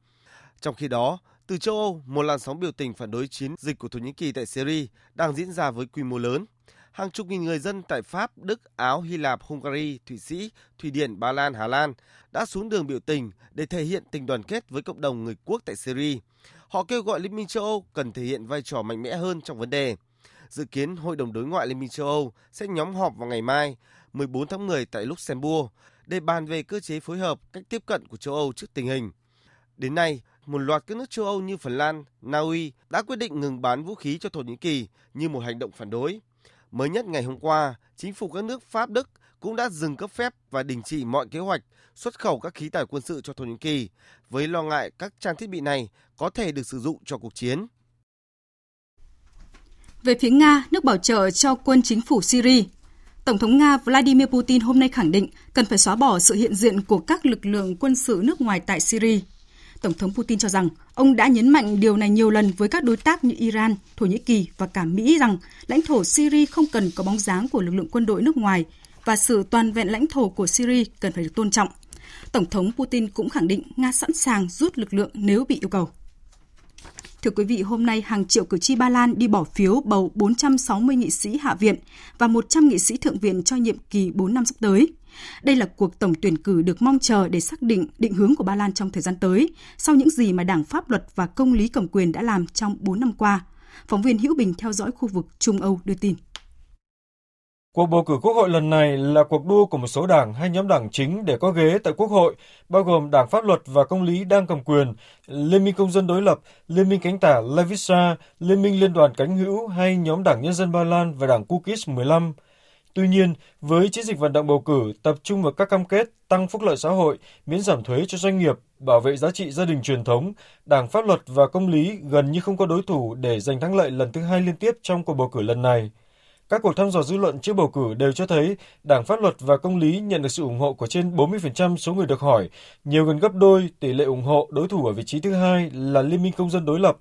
Trong khi đó, từ châu Âu, một làn sóng biểu tình phản đối chiến dịch của Thổ Nhĩ Kỳ tại Syria đang diễn ra với quy mô lớn. Hàng chục nghìn người dân tại Pháp, Đức, Áo, Hy Lạp, Hungary, Thụy Sĩ, Thụy Điển, Ba Lan, Hà Lan đã xuống đường biểu tình để thể hiện tình đoàn kết với cộng đồng người quốc tại Syria. Họ kêu gọi Liên minh châu Âu cần thể hiện vai trò mạnh mẽ hơn trong vấn đề. Dự kiến Hội đồng Đối ngoại Liên minh châu Âu sẽ nhóm họp vào ngày mai, 14 tháng 10 tại Luxembourg để bàn về cơ chế phối hợp cách tiếp cận của châu Âu trước tình hình. Đến nay, một loạt các nước châu Âu như Phần Lan, Na Uy đã quyết định ngừng bán vũ khí cho Thổ Nhĩ Kỳ như một hành động phản đối. Mới nhất ngày hôm qua, chính phủ các nước Pháp, Đức cũng đã dừng cấp phép và đình chỉ mọi kế hoạch xuất khẩu các khí tài quân sự cho Thổ Nhĩ Kỳ với lo ngại các trang thiết bị này có thể được sử dụng cho cuộc chiến. Về phía Nga, nước bảo trợ cho quân chính phủ Syria, Tổng thống Nga Vladimir Putin hôm nay khẳng định cần phải xóa bỏ sự hiện diện của các lực lượng quân sự nước ngoài tại Syria. Tổng thống Putin cho rằng ông đã nhấn mạnh điều này nhiều lần với các đối tác như Iran, Thổ Nhĩ Kỳ và cả Mỹ rằng lãnh thổ Syria không cần có bóng dáng của lực lượng quân đội nước ngoài và sự toàn vẹn lãnh thổ của Syria cần phải được tôn trọng. Tổng thống Putin cũng khẳng định Nga sẵn sàng rút lực lượng nếu bị yêu cầu. Thưa quý vị, hôm nay hàng triệu cử tri Ba Lan đi bỏ phiếu bầu 460 nghị sĩ Hạ viện và 100 nghị sĩ Thượng viện cho nhiệm kỳ 4 năm sắp tới. Đây là cuộc tổng tuyển cử được mong chờ để xác định định hướng của Ba Lan trong thời gian tới, sau những gì mà Đảng Pháp luật và Công lý cầm quyền đã làm trong 4 năm qua. Phóng viên Hữu Bình theo dõi khu vực Trung Âu đưa tin. Cuộc bầu cử quốc hội lần này là cuộc đua của một số đảng hay nhóm đảng chính để có ghế tại quốc hội, bao gồm Đảng Pháp luật và Công lý đang cầm quyền, Liên minh Công dân đối lập, Liên minh cánh tả Levica, Liên minh Liên đoàn cánh hữu hay nhóm Đảng Nhân dân Ba Lan và Đảng Kukis 15. Tuy nhiên, với chiến dịch vận động bầu cử tập trung vào các cam kết tăng phúc lợi xã hội, miễn giảm thuế cho doanh nghiệp, bảo vệ giá trị gia đình truyền thống, Đảng pháp luật và công lý gần như không có đối thủ để giành thắng lợi lần thứ hai liên tiếp trong cuộc bầu cử lần này. Các cuộc thăm dò dư luận trước bầu cử đều cho thấy Đảng Pháp luật và Công lý nhận được sự ủng hộ của trên 40% số người được hỏi, nhiều gần gấp đôi tỷ lệ ủng hộ đối thủ ở vị trí thứ hai là Liên minh Công dân đối lập.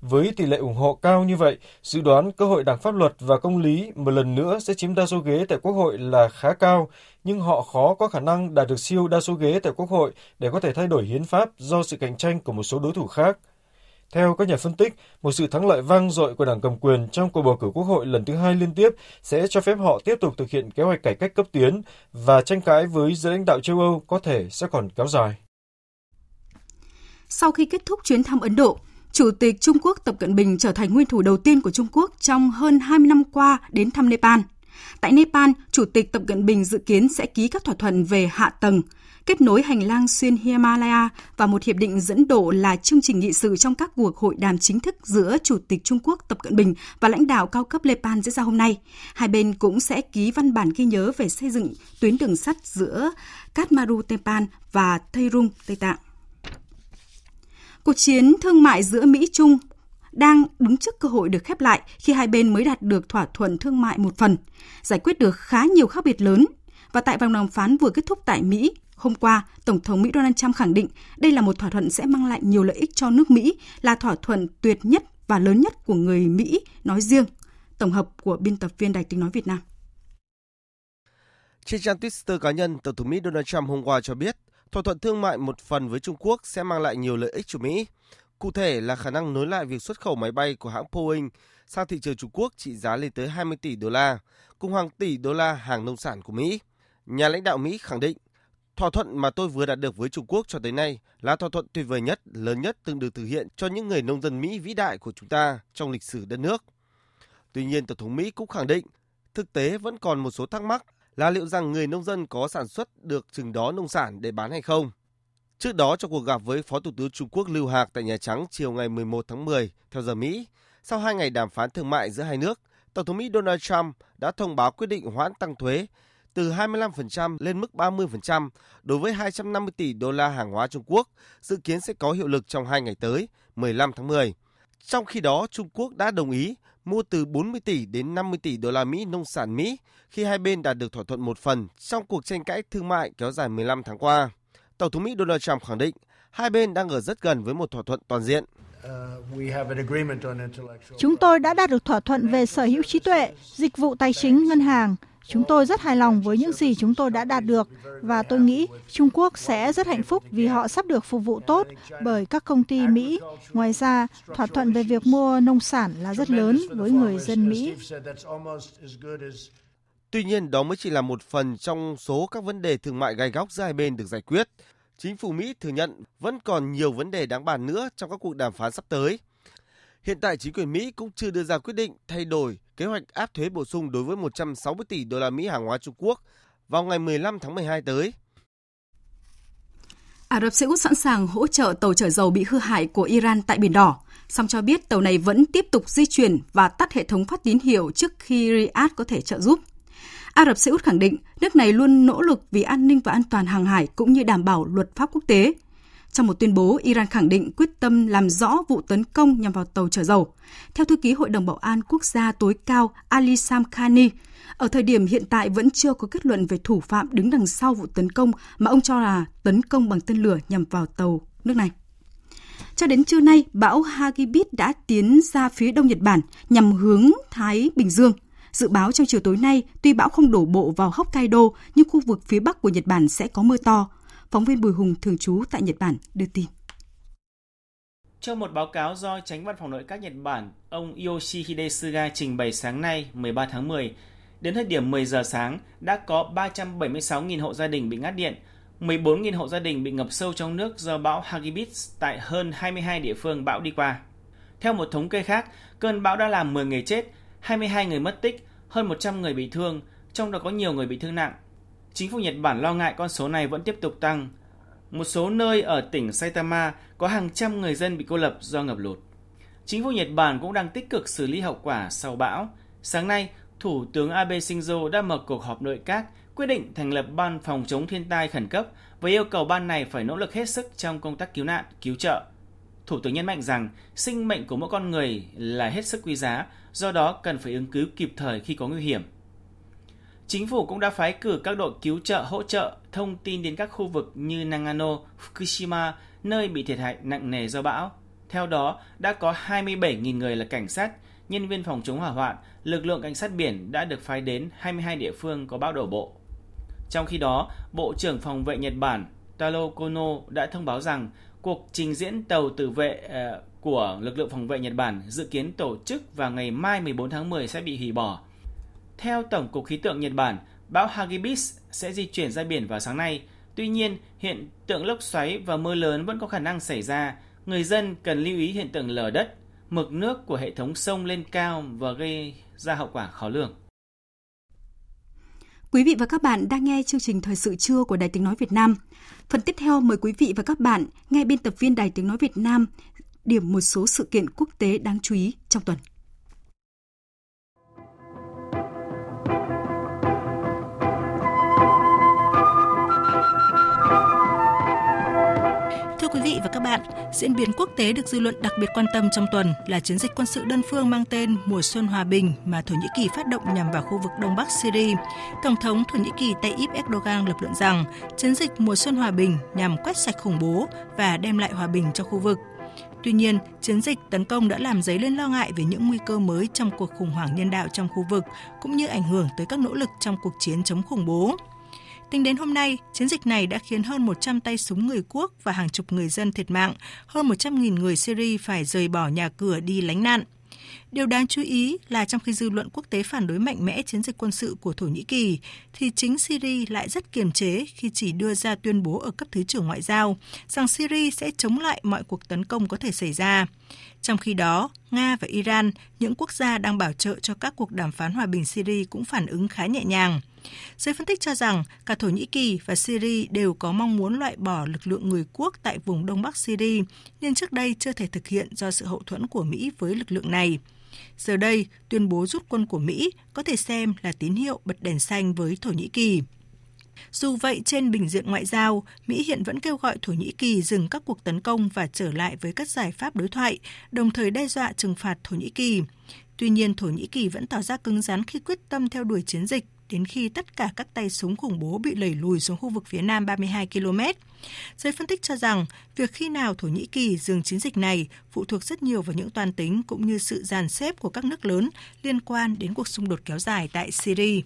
Với tỷ lệ ủng hộ cao như vậy, dự đoán cơ hội Đảng Pháp luật và Công lý một lần nữa sẽ chiếm đa số ghế tại Quốc hội là khá cao, nhưng họ khó có khả năng đạt được siêu đa số ghế tại Quốc hội để có thể thay đổi hiến pháp do sự cạnh tranh của một số đối thủ khác. Theo các nhà phân tích, một sự thắng lợi vang dội của đảng cầm quyền trong cuộc bầu cử quốc hội lần thứ hai liên tiếp sẽ cho phép họ tiếp tục thực hiện kế hoạch cải cách cấp tiến và tranh cãi với giới lãnh đạo châu Âu có thể sẽ còn kéo dài. Sau khi kết thúc chuyến thăm Ấn Độ, Chủ tịch Trung Quốc Tập Cận Bình trở thành nguyên thủ đầu tiên của Trung Quốc trong hơn 20 năm qua đến thăm Nepal. Tại Nepal, Chủ tịch Tập Cận Bình dự kiến sẽ ký các thỏa thuận về hạ tầng, kết nối hành lang xuyên Himalaya và một hiệp định dẫn độ là chương trình nghị sự trong các cuộc hội đàm chính thức giữa Chủ tịch Trung Quốc Tập Cận Bình và lãnh đạo cao cấp Nepal diễn ra hôm nay. Hai bên cũng sẽ ký văn bản ghi nhớ về xây dựng tuyến đường sắt giữa Kathmandu, Nepal và Thairum, Tây Tạng. Cuộc chiến thương mại giữa Mỹ Trung đang đứng trước cơ hội được khép lại khi hai bên mới đạt được thỏa thuận thương mại một phần, giải quyết được khá nhiều khác biệt lớn. Và tại vòng đàm phán vừa kết thúc tại Mỹ, hôm qua, Tổng thống Mỹ Donald Trump khẳng định đây là một thỏa thuận sẽ mang lại nhiều lợi ích cho nước Mỹ, là thỏa thuận tuyệt nhất và lớn nhất của người Mỹ nói riêng. Tổng hợp của biên tập viên Đài tiếng nói Việt Nam. Trên trang Twitter cá nhân, Tổng thống Mỹ Donald Trump hôm qua cho biết thỏa thuận thương mại một phần với Trung Quốc sẽ mang lại nhiều lợi ích cho Mỹ. Cụ thể là khả năng nối lại việc xuất khẩu máy bay của hãng Boeing sang thị trường Trung Quốc trị giá lên tới 20 tỷ đô la, cùng hàng tỷ đô la hàng nông sản của Mỹ. Nhà lãnh đạo Mỹ khẳng định, thỏa thuận mà tôi vừa đạt được với Trung Quốc cho tới nay là thỏa thuận tuyệt vời nhất, lớn nhất từng được thực hiện cho những người nông dân Mỹ vĩ đại của chúng ta trong lịch sử đất nước. Tuy nhiên, Tổng thống Mỹ cũng khẳng định, thực tế vẫn còn một số thắc mắc là liệu rằng người nông dân có sản xuất được chừng đó nông sản để bán hay không. Trước đó trong cuộc gặp với Phó Thủ tướng Trung Quốc Lưu Hạc tại Nhà Trắng chiều ngày 11 tháng 10 theo giờ Mỹ, sau hai ngày đàm phán thương mại giữa hai nước, Tổng thống Mỹ Donald Trump đã thông báo quyết định hoãn tăng thuế từ 25% lên mức 30% đối với 250 tỷ đô la hàng hóa Trung Quốc, dự kiến sẽ có hiệu lực trong hai ngày tới, 15 tháng 10. Trong khi đó, Trung Quốc đã đồng ý mua từ 40 tỷ đến 50 tỷ đô la Mỹ nông sản Mỹ khi hai bên đạt được thỏa thuận một phần trong cuộc tranh cãi thương mại kéo dài 15 tháng qua. Tổng thống Mỹ Donald Trump khẳng định hai bên đang ở rất gần với một thỏa thuận toàn diện. Chúng tôi đã đạt được thỏa thuận về sở hữu trí tuệ, dịch vụ tài chính, ngân hàng. Chúng tôi rất hài lòng với những gì chúng tôi đã đạt được và tôi nghĩ Trung Quốc sẽ rất hạnh phúc vì họ sắp được phục vụ tốt bởi các công ty Mỹ. Ngoài ra, thỏa thuận về việc mua nông sản là rất lớn với người dân Mỹ. Tuy nhiên, đó mới chỉ là một phần trong số các vấn đề thương mại gai góc giữa hai bên được giải quyết. Chính phủ Mỹ thừa nhận vẫn còn nhiều vấn đề đáng bàn nữa trong các cuộc đàm phán sắp tới. Hiện tại chính quyền Mỹ cũng chưa đưa ra quyết định thay đổi kế hoạch áp thuế bổ sung đối với 160 tỷ đô la Mỹ hàng hóa Trung Quốc vào ngày 15 tháng 12 tới. Ả Rập Xê Út sẵn sàng hỗ trợ tàu chở dầu bị hư hại của Iran tại Biển Đỏ, song cho biết tàu này vẫn tiếp tục di chuyển và tắt hệ thống phát tín hiệu trước khi Riyadh có thể trợ giúp. Ả Rập Xê Út khẳng định nước này luôn nỗ lực vì an ninh và an toàn hàng hải cũng như đảm bảo luật pháp quốc tế. Trong một tuyên bố, Iran khẳng định quyết tâm làm rõ vụ tấn công nhằm vào tàu chở dầu. Theo thư ký Hội đồng Bảo an Quốc gia tối cao Ali Samkhani, ở thời điểm hiện tại vẫn chưa có kết luận về thủ phạm đứng đằng sau vụ tấn công mà ông cho là tấn công bằng tên lửa nhằm vào tàu nước này. Cho đến trưa nay, bão Hagibis đã tiến ra phía đông Nhật Bản nhằm hướng Thái Bình Dương. Dự báo trong chiều tối nay, tuy bão không đổ bộ vào Hokkaido, nhưng khu vực phía bắc của Nhật Bản sẽ có mưa to. Phóng viên Bùi Hùng thường trú tại Nhật Bản đưa tin. Trong một báo cáo do tránh văn phòng nội các Nhật Bản, ông Yoshihide Suga trình bày sáng nay 13 tháng 10, đến thời điểm 10 giờ sáng đã có 376.000 hộ gia đình bị ngắt điện, 14.000 hộ gia đình bị ngập sâu trong nước do bão Hagibis tại hơn 22 địa phương bão đi qua. Theo một thống kê khác, cơn bão đã làm 10 người chết, 22 người mất tích, hơn 100 người bị thương, trong đó có nhiều người bị thương nặng. Chính phủ Nhật Bản lo ngại con số này vẫn tiếp tục tăng. Một số nơi ở tỉnh Saitama có hàng trăm người dân bị cô lập do ngập lụt. Chính phủ Nhật Bản cũng đang tích cực xử lý hậu quả sau bão. Sáng nay, Thủ tướng Abe Shinzo đã mở cuộc họp nội các quyết định thành lập Ban phòng chống thiên tai khẩn cấp và yêu cầu ban này phải nỗ lực hết sức trong công tác cứu nạn, cứu trợ. Thủ tướng nhấn mạnh rằng sinh mệnh của mỗi con người là hết sức quý giá, do đó cần phải ứng cứu kịp thời khi có nguy hiểm. Chính phủ cũng đã phái cử các đội cứu trợ hỗ trợ thông tin đến các khu vực như Nagano, Fukushima, nơi bị thiệt hại nặng nề do bão. Theo đó, đã có 27.000 người là cảnh sát, nhân viên phòng chống hỏa hoạn, lực lượng cảnh sát biển đã được phái đến 22 địa phương có bão đổ bộ. Trong khi đó, Bộ trưởng Phòng vệ Nhật Bản Taro Kono đã thông báo rằng cuộc trình diễn tàu tự vệ ờ, của lực lượng phòng vệ Nhật Bản dự kiến tổ chức vào ngày mai 14 tháng 10 sẽ bị hủy bỏ. Theo Tổng cục Khí tượng Nhật Bản, bão Hagibis sẽ di chuyển ra biển vào sáng nay. Tuy nhiên, hiện tượng lốc xoáy và mưa lớn vẫn có khả năng xảy ra. Người dân cần lưu ý hiện tượng lở đất, mực nước của hệ thống sông lên cao và gây ra hậu quả khó lường. Quý vị và các bạn đang nghe chương trình Thời sự trưa của Đài Tiếng Nói Việt Nam. Phần tiếp theo mời quý vị và các bạn nghe biên tập viên Đài Tiếng Nói Việt Nam điểm một số sự kiện quốc tế đáng chú ý trong tuần. Vị và các bạn, diễn biến quốc tế được dư luận đặc biệt quan tâm trong tuần là chiến dịch quân sự đơn phương mang tên Mùa xuân hòa bình mà Thổ Nhĩ Kỳ phát động nhằm vào khu vực Đông Bắc Syria. Tổng thống Thổ Nhĩ Kỳ Tayyip Erdogan lập luận rằng chiến dịch Mùa xuân hòa bình nhằm quét sạch khủng bố và đem lại hòa bình cho khu vực. Tuy nhiên, chiến dịch tấn công đã làm dấy lên lo ngại về những nguy cơ mới trong cuộc khủng hoảng nhân đạo trong khu vực, cũng như ảnh hưởng tới các nỗ lực trong cuộc chiến chống khủng bố. Tính đến hôm nay, chiến dịch này đã khiến hơn 100 tay súng người quốc và hàng chục người dân thiệt mạng, hơn 100.000 người Syria phải rời bỏ nhà cửa đi lánh nạn. Điều đáng chú ý là trong khi dư luận quốc tế phản đối mạnh mẽ chiến dịch quân sự của Thổ Nhĩ Kỳ, thì chính Syria lại rất kiềm chế khi chỉ đưa ra tuyên bố ở cấp thứ trưởng ngoại giao rằng Syria sẽ chống lại mọi cuộc tấn công có thể xảy ra. Trong khi đó, Nga và Iran, những quốc gia đang bảo trợ cho các cuộc đàm phán hòa bình Syria cũng phản ứng khá nhẹ nhàng. Giới phân tích cho rằng cả Thổ Nhĩ Kỳ và Syria đều có mong muốn loại bỏ lực lượng người quốc tại vùng Đông Bắc Syria, nên trước đây chưa thể thực hiện do sự hậu thuẫn của Mỹ với lực lượng này. Giờ đây, tuyên bố rút quân của Mỹ có thể xem là tín hiệu bật đèn xanh với Thổ Nhĩ Kỳ. Dù vậy, trên bình diện ngoại giao, Mỹ hiện vẫn kêu gọi Thổ Nhĩ Kỳ dừng các cuộc tấn công và trở lại với các giải pháp đối thoại, đồng thời đe dọa trừng phạt Thổ Nhĩ Kỳ. Tuy nhiên, Thổ Nhĩ Kỳ vẫn tỏ ra cứng rắn khi quyết tâm theo đuổi chiến dịch đến khi tất cả các tay súng khủng bố bị đẩy lùi xuống khu vực phía nam 32 km. Giới phân tích cho rằng, việc khi nào Thổ Nhĩ Kỳ dừng chiến dịch này phụ thuộc rất nhiều vào những toàn tính cũng như sự dàn xếp của các nước lớn liên quan đến cuộc xung đột kéo dài tại Syria.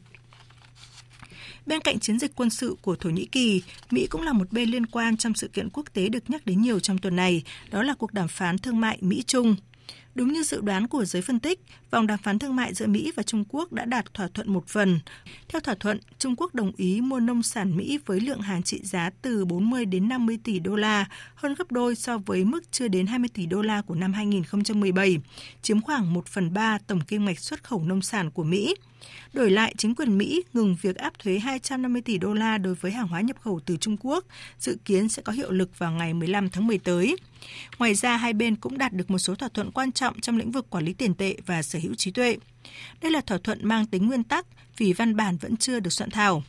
Bên cạnh chiến dịch quân sự của Thổ Nhĩ Kỳ, Mỹ cũng là một bên liên quan trong sự kiện quốc tế được nhắc đến nhiều trong tuần này, đó là cuộc đàm phán thương mại Mỹ-Trung. Đúng như dự đoán của giới phân tích, vòng đàm phán thương mại giữa Mỹ và Trung Quốc đã đạt thỏa thuận một phần. Theo thỏa thuận, Trung Quốc đồng ý mua nông sản Mỹ với lượng hàng trị giá từ 40 đến 50 tỷ đô la, hơn gấp đôi so với mức chưa đến 20 tỷ đô la của năm 2017, chiếm khoảng 1 phần 3 tổng kim ngạch xuất khẩu nông sản của Mỹ. Đổi lại, chính quyền Mỹ ngừng việc áp thuế 250 tỷ đô la đối với hàng hóa nhập khẩu từ Trung Quốc, dự kiến sẽ có hiệu lực vào ngày 15 tháng 10 tới. Ngoài ra, hai bên cũng đạt được một số thỏa thuận quan trọng trong lĩnh vực quản lý tiền tệ và sở hữu trí tuệ. Đây là thỏa thuận mang tính nguyên tắc vì văn bản vẫn chưa được soạn thảo.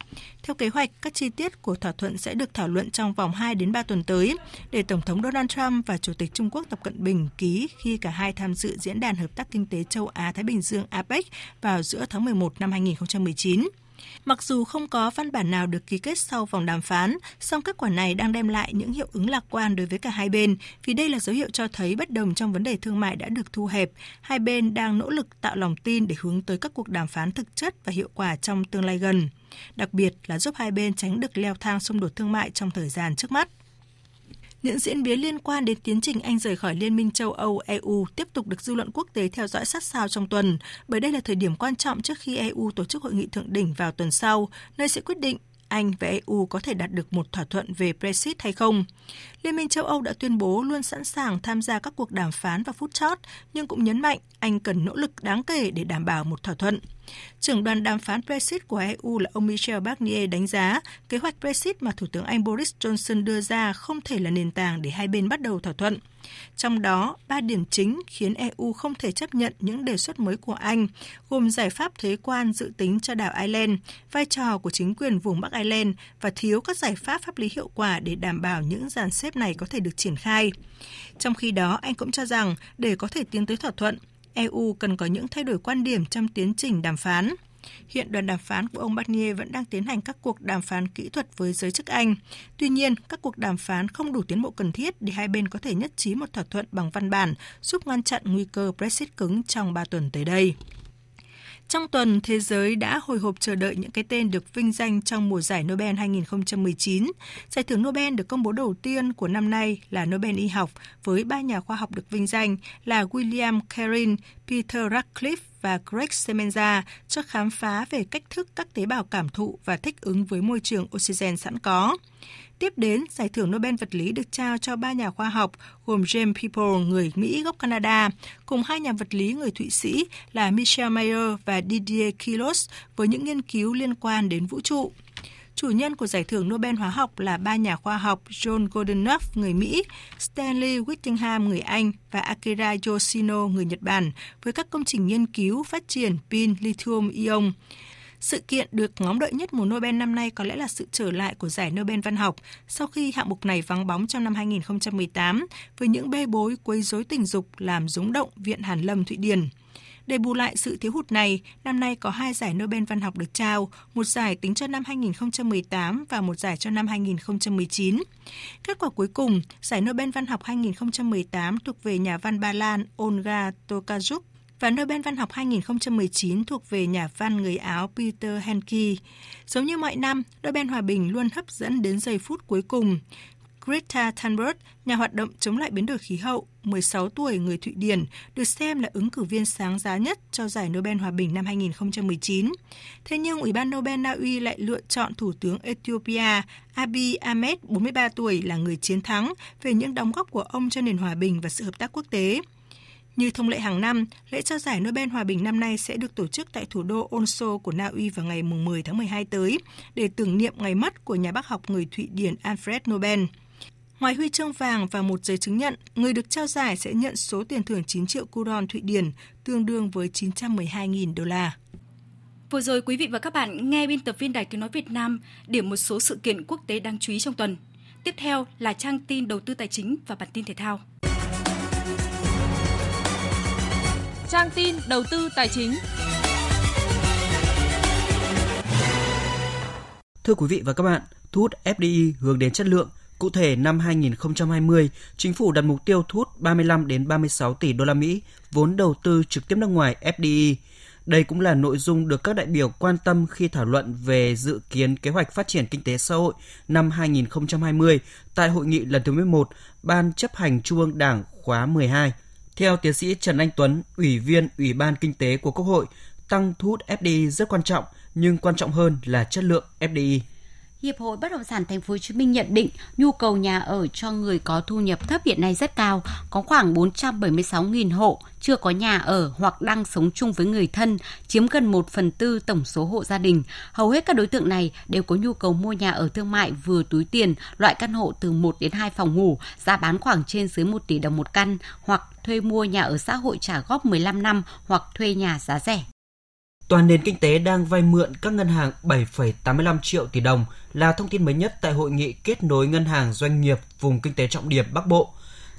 Theo kế hoạch, các chi tiết của thỏa thuận sẽ được thảo luận trong vòng 2 đến 3 tuần tới để Tổng thống Donald Trump và Chủ tịch Trung Quốc Tập Cận Bình ký khi cả hai tham dự diễn đàn hợp tác kinh tế châu Á Thái Bình Dương APEC vào giữa tháng 11 năm 2019. Mặc dù không có văn bản nào được ký kết sau vòng đàm phán, song kết quả này đang đem lại những hiệu ứng lạc quan đối với cả hai bên, vì đây là dấu hiệu cho thấy bất đồng trong vấn đề thương mại đã được thu hẹp. Hai bên đang nỗ lực tạo lòng tin để hướng tới các cuộc đàm phán thực chất và hiệu quả trong tương lai gần. Đặc biệt là giúp hai bên tránh được leo thang xung đột thương mại trong thời gian trước mắt. Những diễn biến liên quan đến tiến trình Anh rời khỏi Liên minh châu Âu EU tiếp tục được dư luận quốc tế theo dõi sát sao trong tuần, bởi đây là thời điểm quan trọng trước khi EU tổ chức hội nghị thượng đỉnh vào tuần sau, nơi sẽ quyết định anh và EU có thể đạt được một thỏa thuận về Brexit hay không. Liên minh châu Âu đã tuyên bố luôn sẵn sàng tham gia các cuộc đàm phán vào phút chót, nhưng cũng nhấn mạnh Anh cần nỗ lực đáng kể để đảm bảo một thỏa thuận. Trưởng đoàn đàm phán Brexit của EU là ông Michel Barnier đánh giá kế hoạch Brexit mà Thủ tướng Anh Boris Johnson đưa ra không thể là nền tảng để hai bên bắt đầu thỏa thuận. Trong đó, ba điểm chính khiến EU không thể chấp nhận những đề xuất mới của Anh, gồm giải pháp thuế quan dự tính cho đảo Ireland, vai trò của chính quyền vùng Bắc Ireland và thiếu các giải pháp pháp lý hiệu quả để đảm bảo những dàn xếp này có thể được triển khai. Trong khi đó, Anh cũng cho rằng để có thể tiến tới thỏa thuận, EU cần có những thay đổi quan điểm trong tiến trình đàm phán. Hiện đoàn đàm phán của ông Barnier vẫn đang tiến hành các cuộc đàm phán kỹ thuật với giới chức Anh. Tuy nhiên, các cuộc đàm phán không đủ tiến bộ cần thiết để hai bên có thể nhất trí một thỏa thuận bằng văn bản, giúp ngăn chặn nguy cơ Brexit cứng trong 3 tuần tới đây. Trong tuần, thế giới đã hồi hộp chờ đợi những cái tên được vinh danh trong mùa giải Nobel 2019. Giải thưởng Nobel được công bố đầu tiên của năm nay là Nobel y học với ba nhà khoa học được vinh danh là William Carin, Peter Ratcliffe và Greg Semenza cho khám phá về cách thức các tế bào cảm thụ và thích ứng với môi trường oxygen sẵn có. Tiếp đến, giải thưởng Nobel vật lý được trao cho ba nhà khoa học gồm James People, người Mỹ gốc Canada, cùng hai nhà vật lý người Thụy Sĩ là Michel Mayer và Didier Queloz với những nghiên cứu liên quan đến vũ trụ. Chủ nhân của giải thưởng Nobel hóa học là ba nhà khoa học John Goodenough, người Mỹ, Stanley Whittingham, người Anh và Akira Yoshino, người Nhật Bản, với các công trình nghiên cứu phát triển pin lithium-ion. Sự kiện được ngóng đợi nhất mùa Nobel năm nay có lẽ là sự trở lại của giải Nobel văn học sau khi hạng mục này vắng bóng trong năm 2018 với những bê bối quấy rối tình dục làm rúng động Viện Hàn Lâm Thụy Điển. Để bù lại sự thiếu hụt này, năm nay có hai giải Nobel văn học được trao, một giải tính cho năm 2018 và một giải cho năm 2019. Kết quả cuối cùng, giải Nobel văn học 2018 thuộc về nhà văn Ba Lan Olga Tokarczuk và Nobel Văn học 2019 thuộc về nhà văn người Áo Peter Henke. Giống như mọi năm, Nobel Hòa bình luôn hấp dẫn đến giây phút cuối cùng. Greta Thunberg, nhà hoạt động chống lại biến đổi khí hậu, 16 tuổi người Thụy Điển, được xem là ứng cử viên sáng giá nhất cho giải Nobel Hòa bình năm 2019. Thế nhưng Ủy ban Nobel Na Uy lại lựa chọn Thủ tướng Ethiopia Abiy Ahmed, 43 tuổi, là người chiến thắng về những đóng góp của ông cho nền hòa bình và sự hợp tác quốc tế. Như thông lệ hàng năm, lễ trao giải Nobel Hòa bình năm nay sẽ được tổ chức tại thủ đô Oslo của Na Uy vào ngày 10 tháng 12 tới để tưởng niệm ngày mất của nhà bác học người Thụy Điển Alfred Nobel. Ngoài huy chương vàng và một giấy chứng nhận, người được trao giải sẽ nhận số tiền thưởng 9 triệu kuron Thụy Điển, tương đương với 912.000 đô la. Vừa rồi quý vị và các bạn nghe biên tập viên Đài Tiếng Nói Việt Nam điểm một số sự kiện quốc tế đáng chú ý trong tuần. Tiếp theo là trang tin đầu tư tài chính và bản tin thể thao. trang tin đầu tư tài chính. Thưa quý vị và các bạn, thu hút FDI hướng đến chất lượng. Cụ thể năm 2020, chính phủ đặt mục tiêu thu hút 35 đến 36 tỷ đô la Mỹ vốn đầu tư trực tiếp nước ngoài FDI. Đây cũng là nội dung được các đại biểu quan tâm khi thảo luận về dự kiến kế hoạch phát triển kinh tế xã hội năm 2020 tại hội nghị lần thứ 11 Ban chấp hành Trung ương Đảng khóa 12. Theo tiến sĩ Trần Anh Tuấn, Ủy viên Ủy ban Kinh tế của Quốc hội, tăng thu hút FDI rất quan trọng, nhưng quan trọng hơn là chất lượng FDI. Hiệp hội Bất động sản Thành phố Hồ Chí Minh nhận định nhu cầu nhà ở cho người có thu nhập thấp hiện nay rất cao, có khoảng 476.000 hộ chưa có nhà ở hoặc đang sống chung với người thân, chiếm gần 1 phần tư tổng số hộ gia đình. Hầu hết các đối tượng này đều có nhu cầu mua nhà ở thương mại vừa túi tiền, loại căn hộ từ 1 đến 2 phòng ngủ, giá bán khoảng trên dưới 1 tỷ đồng một căn, hoặc thuê mua nhà ở xã hội trả góp 15 năm hoặc thuê nhà giá rẻ. Toàn nền kinh tế đang vay mượn các ngân hàng 7,85 triệu tỷ đồng là thông tin mới nhất tại hội nghị kết nối ngân hàng doanh nghiệp vùng kinh tế trọng điểm Bắc Bộ.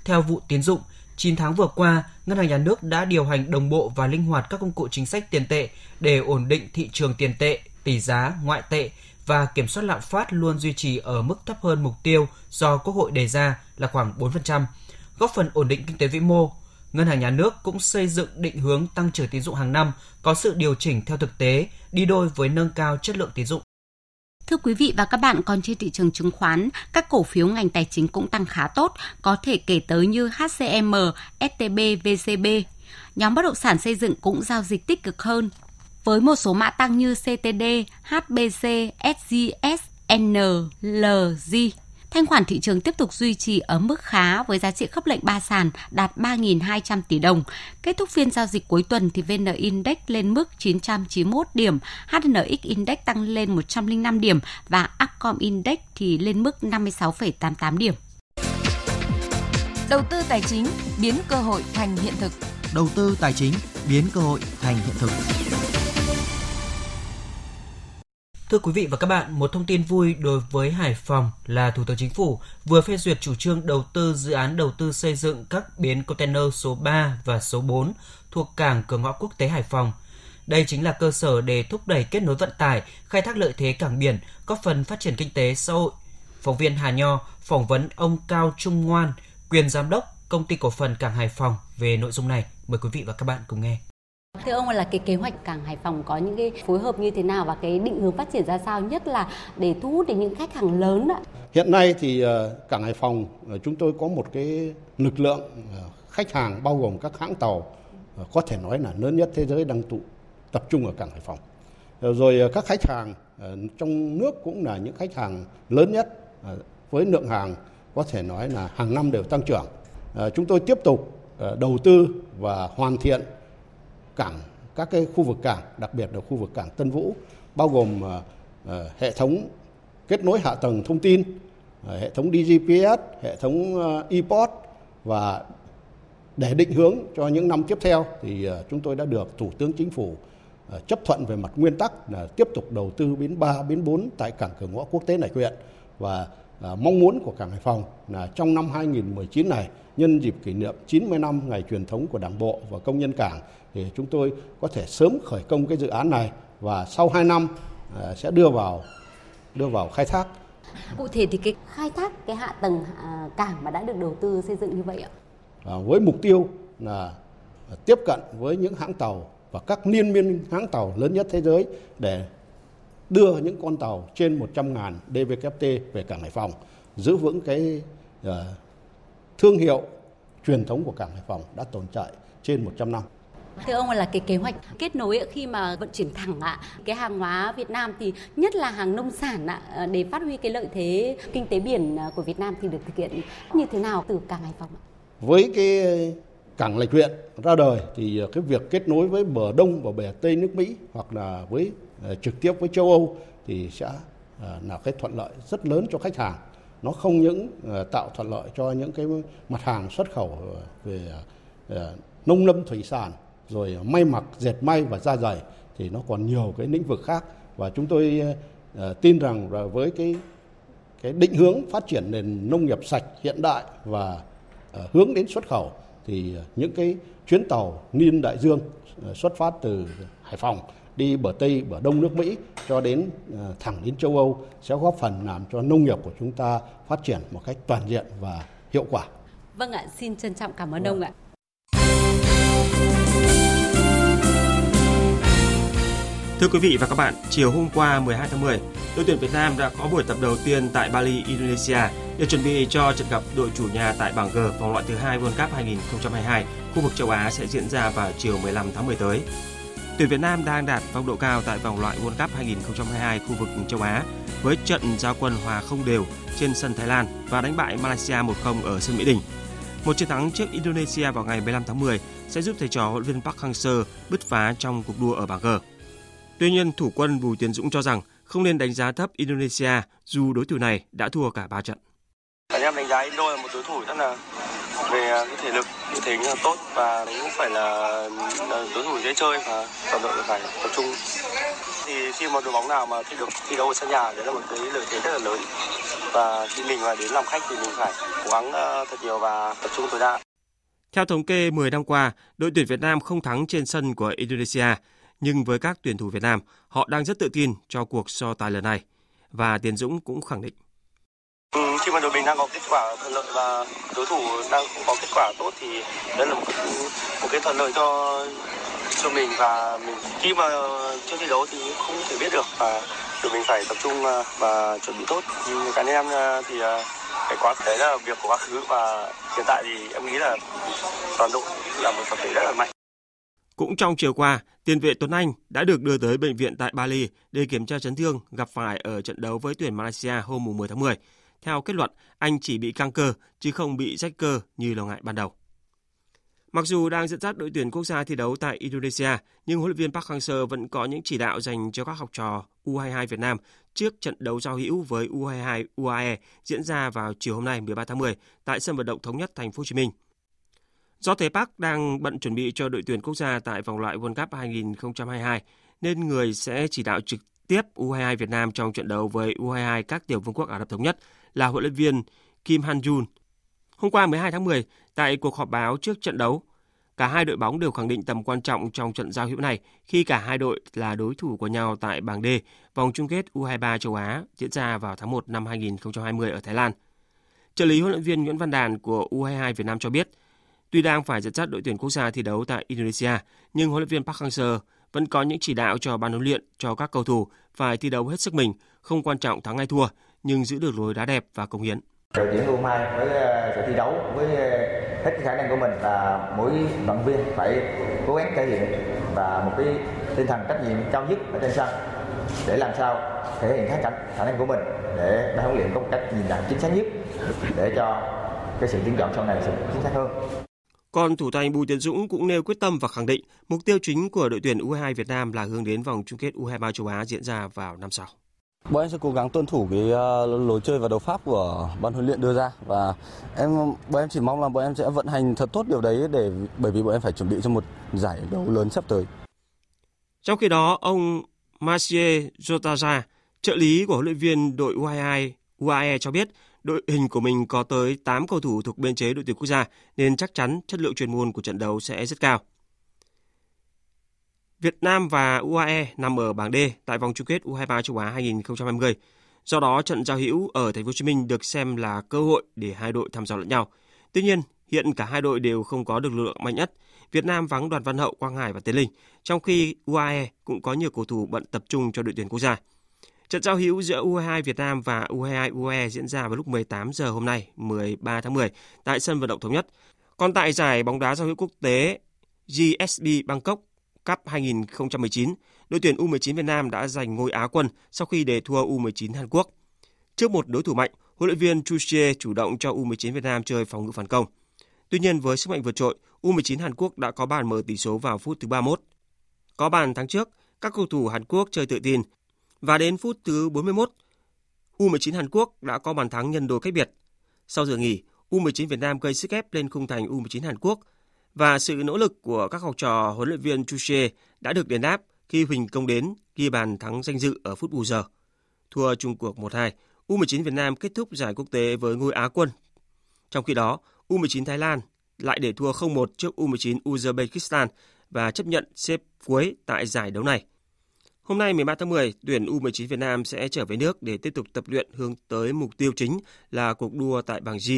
Theo vụ tiến dụng, 9 tháng vừa qua, Ngân hàng Nhà nước đã điều hành đồng bộ và linh hoạt các công cụ chính sách tiền tệ để ổn định thị trường tiền tệ, tỷ giá, ngoại tệ và kiểm soát lạm phát luôn duy trì ở mức thấp hơn mục tiêu do Quốc hội đề ra là khoảng 4%, góp phần ổn định kinh tế vĩ mô, Ngân hàng Nhà nước cũng xây dựng định hướng tăng trưởng tín dụng hàng năm có sự điều chỉnh theo thực tế, đi đôi với nâng cao chất lượng tín dụng. Thưa quý vị và các bạn, còn trên thị trường chứng khoán, các cổ phiếu ngành tài chính cũng tăng khá tốt, có thể kể tới như HCM, STB, VCB. Nhóm bất động sản xây dựng cũng giao dịch tích cực hơn, với một số mã tăng như CTD, HBC, SGS, NLG. Thanh khoản thị trường tiếp tục duy trì ở mức khá với giá trị khớp lệnh ba sàn đạt 3.200 tỷ đồng. Kết thúc phiên giao dịch cuối tuần thì VN Index lên mức 991 điểm, HNX Index tăng lên 105 điểm và Upcom Index thì lên mức 56,88 điểm. Đầu tư tài chính biến cơ hội thành hiện thực. Đầu tư tài chính biến cơ hội thành hiện thực. Thưa quý vị và các bạn, một thông tin vui đối với Hải Phòng là Thủ tướng Chính phủ vừa phê duyệt chủ trương đầu tư dự án đầu tư xây dựng các bến container số 3 và số 4 thuộc cảng cửa ngõ quốc tế Hải Phòng. Đây chính là cơ sở để thúc đẩy kết nối vận tải, khai thác lợi thế cảng biển, góp phần phát triển kinh tế xã hội. Phóng viên Hà Nho phỏng vấn ông Cao Trung Ngoan, quyền giám đốc công ty cổ phần cảng Hải Phòng về nội dung này. Mời quý vị và các bạn cùng nghe. Thưa ông là cái kế hoạch cảng Hải Phòng có những cái phối hợp như thế nào và cái định hướng phát triển ra sao, nhất là để thu hút đến những khách hàng lớn ạ? Hiện nay thì ờ, cảng Hải Phòng ờ, chúng tôi có một cái lực lượng ờ, khách hàng bao gồm các hãng tàu có thể nói là lớn nhất thế giới đang tụ, tập trung ở cảng Hải Phòng. Rồi các khách hàng trong nước cũng là những khách hàng lớn nhất với lượng hàng có thể nói là hàng năm đều tăng trưởng. Chúng tôi tiếp tục đầu tư và hoàn thiện cảng các cái khu vực cảng, đặc biệt là khu vực cảng Tân Vũ, bao gồm uh, hệ thống kết nối hạ tầng thông tin, uh, hệ thống DGPS, hệ thống uh, ePort và để định hướng cho những năm tiếp theo thì uh, chúng tôi đã được Thủ tướng Chính phủ uh, chấp thuận về mặt nguyên tắc là tiếp tục đầu tư bến 3, bến 4 tại cảng cửa ngõ quốc tế Này Huyện và uh, mong muốn của cảng Hải Phòng là trong năm 2019 này nhân dịp kỷ niệm 90 năm ngày truyền thống của Đảng bộ và công nhân cảng thì chúng tôi có thể sớm khởi công cái dự án này và sau 2 năm à, sẽ đưa vào đưa vào khai thác. Cụ thể thì cái khai thác cái hạ tầng à, cảng mà đã được đầu tư xây dựng như vậy ạ? À, với mục tiêu là tiếp cận với những hãng tàu và các liên miên hãng tàu lớn nhất thế giới để đưa những con tàu trên 100.000 DVKT về cảng Hải Phòng, giữ vững cái uh, thương hiệu truyền thống của cảng Hải Phòng đã tồn tại trên 100 năm. Thưa ông là cái kế hoạch kết nối khi mà vận chuyển thẳng ạ, cái hàng hóa Việt Nam thì nhất là hàng nông sản ạ, ờ, để phát huy cái lợi thế kinh tế biển ờ, của Việt Nam thì được thực hiện như thế nào từ cảng Hải Phòng ạ? Với cái cảng lạch huyện ra đời thì cái việc kết nối với bờ đông và bờ tây nước Mỹ hoặc là với Ờ, trực tiếp với châu Âu thì sẽ ờ, là cái thuận lợi rất lớn cho khách hàng. Nó không những ờ, tạo thuận lợi cho những cái mặt hàng xuất khẩu về nông lâm thủy sản, rồi may mặc, dệt may và da dày thì nó còn nhiều cái lĩnh vực khác và chúng tôi tin rằng là với cái cái định hướng phát triển nền nông nghiệp sạch hiện đại và hướng đến xuất khẩu thì những cái chuyến tàu niên đại dương xuất phát từ Hải Phòng đi bờ Tây, bờ Đông nước Mỹ cho đến uh, thẳng đến châu Âu sẽ góp phần làm cho nông nghiệp của chúng ta phát triển một cách toàn diện và hiệu quả. Vâng ạ, xin trân trọng cảm ơn vâng. ông ạ. Thưa quý vị và các bạn, chiều hôm qua 12 tháng 10, đội tuyển Việt Nam đã có buổi tập đầu tiên tại Bali, Indonesia để chuẩn bị cho trận gặp đội chủ nhà tại bảng G vòng loại thứ hai World Cup 2022, khu vực châu Á sẽ diễn ra vào chiều 15 tháng 10 tới. Tuyển Việt Nam đang đạt phong độ cao tại vòng loại World Cup 2022 khu vực châu Á với trận giao quân hòa không đều trên sân Thái Lan và đánh bại Malaysia 1-0 ở sân Mỹ Đình. Một chiến thắng trước Indonesia vào ngày 15 tháng 10 sẽ giúp thầy trò huấn luyện viên Park Hang-seo bứt phá trong cuộc đua ở bảng G. Tuy nhiên, thủ quân Bùi Tiến Dũng cho rằng không nên đánh giá thấp Indonesia dù đối thủ này đã thua cả 3 trận. Anh em đánh giá Indo là một đối thủ rất là về à, cái thể lực như thế là tốt và cũng phải là đối thủ dễ chơi và toàn đội phải tập trung thì khi mà đội bóng nào mà thi được thi đấu ở sân nhà đấy là một cái lợi thế rất là lớn và khi mình mà đến làm khách thì mình phải cố gắng ờ, thật nhiều và tập trung tối đa. Theo thống kê 10 năm qua, đội tuyển Việt Nam không thắng trên sân của Indonesia nhưng với các tuyển thủ Việt Nam, họ đang rất tự tin cho cuộc so tài lần này. Và Tiến Dũng cũng khẳng định. Ừ, khi mà đội mình đang có kết quả thuận lợi và đối thủ đang có kết quả tốt thì đây là một cái, một cái thuận lợi cho cho mình và mình khi mà chưa thi đấu thì không thể biết được và đội mình phải tập trung à, và chuẩn bị tốt. Nhưng cá nhân em à, thì à, cái quá đấy là việc của quá khứ và hiện tại thì em nghĩ là toàn đội là một tập thể rất là mạnh. Cũng trong chiều qua, tiền vệ Tuấn Anh đã được đưa tới bệnh viện tại Bali để kiểm tra chấn thương gặp phải ở trận đấu với tuyển Malaysia hôm 10 tháng 10. Theo kết luận, anh chỉ bị căng cơ chứ không bị rách cơ như lo ngại ban đầu. Mặc dù đang dẫn dắt đội tuyển quốc gia thi đấu tại Indonesia, nhưng huấn luyện viên Park Hang-seo vẫn có những chỉ đạo dành cho các học trò U22 Việt Nam trước trận đấu giao hữu với U22 UAE diễn ra vào chiều hôm nay 13 tháng 10 tại sân vận động thống nhất thành phố Hồ Chí Minh. Do thế Park đang bận chuẩn bị cho đội tuyển quốc gia tại vòng loại World Cup 2022 nên người sẽ chỉ đạo trực tiếp U22 Việt Nam trong trận đấu với U22 các tiểu vương quốc Ả Rập thống nhất là huấn luyện viên Kim Han Jun. Hôm qua 12 tháng 10, tại cuộc họp báo trước trận đấu, cả hai đội bóng đều khẳng định tầm quan trọng trong trận giao hữu này khi cả hai đội là đối thủ của nhau tại bảng D, vòng chung kết U23 châu Á diễn ra vào tháng 1 năm 2020 ở Thái Lan. Trợ lý huấn luyện viên Nguyễn Văn Đàn của U22 Việt Nam cho biết, tuy đang phải dẫn dắt đội tuyển quốc gia thi đấu tại Indonesia, nhưng huấn luyện viên Park Hang-seo vẫn có những chỉ đạo cho ban huấn luyện cho các cầu thủ phải thi đấu hết sức mình, không quan trọng thắng hay thua, nhưng giữ được lối đá đẹp và công hiến. Đội tuyển U22 với ờ, sự thi đấu với ờ, hết cái khả năng của mình và mỗi vận viên phải cố gắng thể hiện và một cái tinh thần trách nhiệm cao nhất ở trên sân để làm sao thể hiện khả, khả năng của mình để ban huấn luyện có một cách nhìn nhận chính xác nhất để cho cái sự tiến chọn sau này sẽ chính xác hơn. Còn thủ thành Bùi Tiến Dũng cũng nêu quyết tâm và khẳng định mục tiêu chính của đội tuyển U22 Việt Nam là hướng đến vòng chung kết U23 châu Á diễn ra vào năm sau. Bọn em sẽ cố gắng tuân thủ cái ờ, lối chơi và đấu pháp của ban huấn luyện đưa ra và em bọn em chỉ mong là bọn em sẽ vận hành thật tốt điều đấy để bởi vì bọn em phải chuẩn bị cho một giải đấu lớn sắp tới. Trong khi đó, ông Marcie Jotaja, trợ lý của huấn luyện viên đội U22 UAE cho biết đội hình của mình có tới 8 cầu thủ thuộc biên chế đội tuyển quốc gia nên chắc chắn chất lượng chuyên môn của trận đấu sẽ rất cao. Việt Nam và UAE nằm ở bảng D tại vòng chung kết U23 châu Á 2020. Do đó, trận giao hữu ở Thành phố Hồ Chí Minh được xem là cơ hội để hai đội thăm dò lẫn nhau. Tuy nhiên, hiện cả hai đội đều không có được lực lượng mạnh nhất. Việt Nam vắng Đoàn Văn Hậu, Quang Hải và Tiến Linh, trong khi UAE cũng có nhiều cầu thủ bận tập trung cho đội tuyển quốc gia. Trận giao hữu giữa U22 Việt Nam và U22 UAE diễn ra vào lúc 18 giờ hôm nay, 13 tháng 10 tại sân vận động thống nhất. Còn tại giải bóng đá giao hữu quốc tế GSB Bangkok Cup 2019, đội tuyển U19 Việt Nam đã giành ngôi Á quân sau khi để thua U19 Hàn Quốc. Trước một đối thủ mạnh, huấn luyện viên Chu Xie chủ động cho U19 Việt Nam chơi phòng ngự phản công. Tuy nhiên với sức mạnh vượt trội, U19 Hàn Quốc đã có bàn mở tỷ số vào phút thứ 31. Có bàn thắng trước, các cầu thủ Hàn Quốc chơi tự tin và đến phút thứ 41, U19 Hàn Quốc đã có bàn thắng nhân đôi cách biệt. Sau giờ nghỉ, U19 Việt Nam gây sức ép lên khung thành U19 Hàn Quốc và sự nỗ lực của các học trò huấn luyện viên Chuche đã được đền đáp khi Huỳnh Công đến ghi bàn thắng danh dự ở phút bù giờ. Thua chung cuộc 1-2, U19 Việt Nam kết thúc giải quốc tế với ngôi Á quân. Trong khi đó, U19 Thái Lan lại để thua 0-1 trước U19 Uzbekistan và chấp nhận xếp cuối tại giải đấu này. Hôm nay 13 tháng 10, tuyển U19 Việt Nam sẽ trở về nước để tiếp tục tập luyện hướng tới mục tiêu chính là cuộc đua tại bảng G,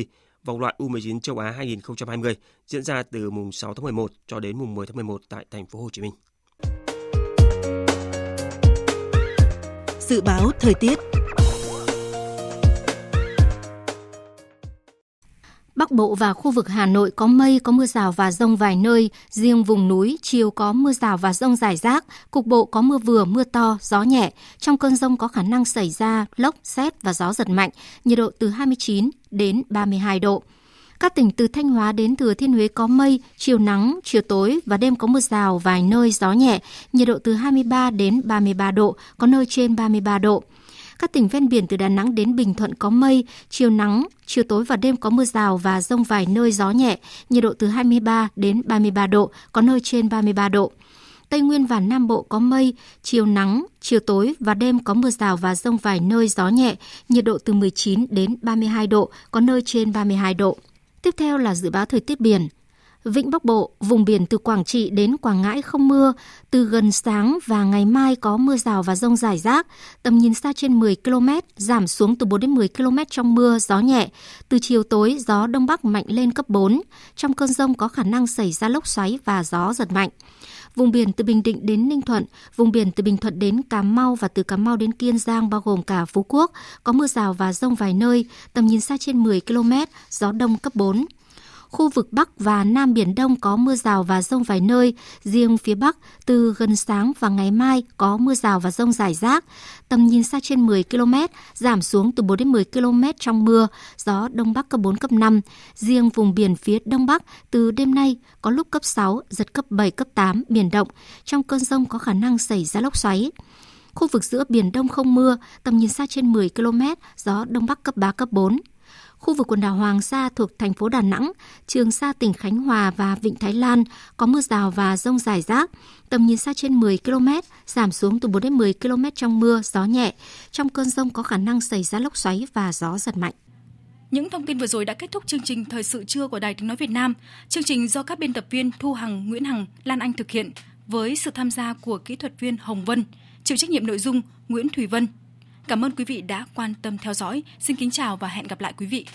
vòng loại U19 châu Á 2020 diễn ra từ mùng 6 tháng 11 cho đến mùng 10 tháng 11 tại thành phố Hồ Chí Minh. Dự báo thời tiết Bắc Bộ và khu vực Hà Nội có mây, có mưa rào và rông vài nơi, riêng vùng núi chiều có mưa rào và rông rải rác, cục bộ có mưa vừa, mưa to, gió nhẹ. Trong cơn rông có khả năng xảy ra lốc, xét và gió giật mạnh, nhiệt độ từ 29 đến 32 độ. Các tỉnh từ Thanh Hóa đến Thừa Thiên Huế có mây, chiều nắng, chiều tối và đêm có mưa rào vài nơi gió nhẹ, nhiệt độ từ 23 đến 33 độ, có nơi trên 33 độ. Các tỉnh ven biển từ Đà Nẵng đến Bình Thuận có mây, chiều nắng, chiều tối và đêm có mưa rào và rông vài nơi gió nhẹ, nhiệt độ từ 23 đến 33 độ, có nơi trên 33 độ. Tây Nguyên và Nam Bộ có mây, chiều nắng, chiều tối và đêm có mưa rào và rông vài nơi gió nhẹ, nhiệt độ từ 19 đến 32 độ, có nơi trên 32 độ. Tiếp theo là dự báo thời tiết biển. Vịnh Bắc Bộ, vùng biển từ Quảng Trị đến Quảng Ngãi không mưa, từ gần sáng và ngày mai có mưa rào và rông rải rác, tầm nhìn xa trên 10 km, giảm xuống từ 4 đến 10 km trong mưa, gió nhẹ. Từ chiều tối, gió Đông Bắc mạnh lên cấp 4. Trong cơn rông có khả năng xảy ra lốc xoáy và gió giật mạnh. Vùng biển từ Bình Định đến Ninh Thuận, vùng biển từ Bình Thuận đến Cà Mau và từ Cà Mau đến Kiên Giang bao gồm cả Phú Quốc, có mưa rào và rông vài nơi, tầm nhìn xa trên 10 km, gió đông cấp 4 Khu vực Bắc và Nam Biển Đông có mưa rào và rông vài nơi. Riêng phía Bắc, từ gần sáng và ngày mai có mưa rào và rông rải rác. Tầm nhìn xa trên 10 km, giảm xuống từ 4 đến 10 km trong mưa. Gió Đông Bắc cấp 4, cấp 5. Riêng vùng biển phía Đông Bắc, từ đêm nay có lúc cấp 6, giật cấp 7, cấp 8, biển động. Trong cơn rông có khả năng xảy ra lốc xoáy. Khu vực giữa Biển Đông không mưa, tầm nhìn xa trên 10 km, gió Đông Bắc cấp 3, cấp 4. Khu vực quần đảo Hoàng Sa thuộc thành phố Đà Nẵng, Trường Sa tỉnh Khánh Hòa và Vịnh Thái Lan có mưa rào và rông rải rác. Tầm nhìn xa trên 10 km, giảm xuống từ 4 đến 10 km trong mưa, gió nhẹ. Trong cơn rông có khả năng xảy ra lốc xoáy và gió giật mạnh. Những thông tin vừa rồi đã kết thúc chương trình Thời sự trưa của Đài Tiếng Nói Việt Nam. Chương trình do các biên tập viên Thu Hằng, Nguyễn Hằng, Lan Anh thực hiện với sự tham gia của kỹ thuật viên Hồng Vân, chịu trách nhiệm nội dung Nguyễn Thủy Vân. Cảm ơn quý vị đã quan tâm theo dõi. Xin kính chào và hẹn gặp lại quý vị.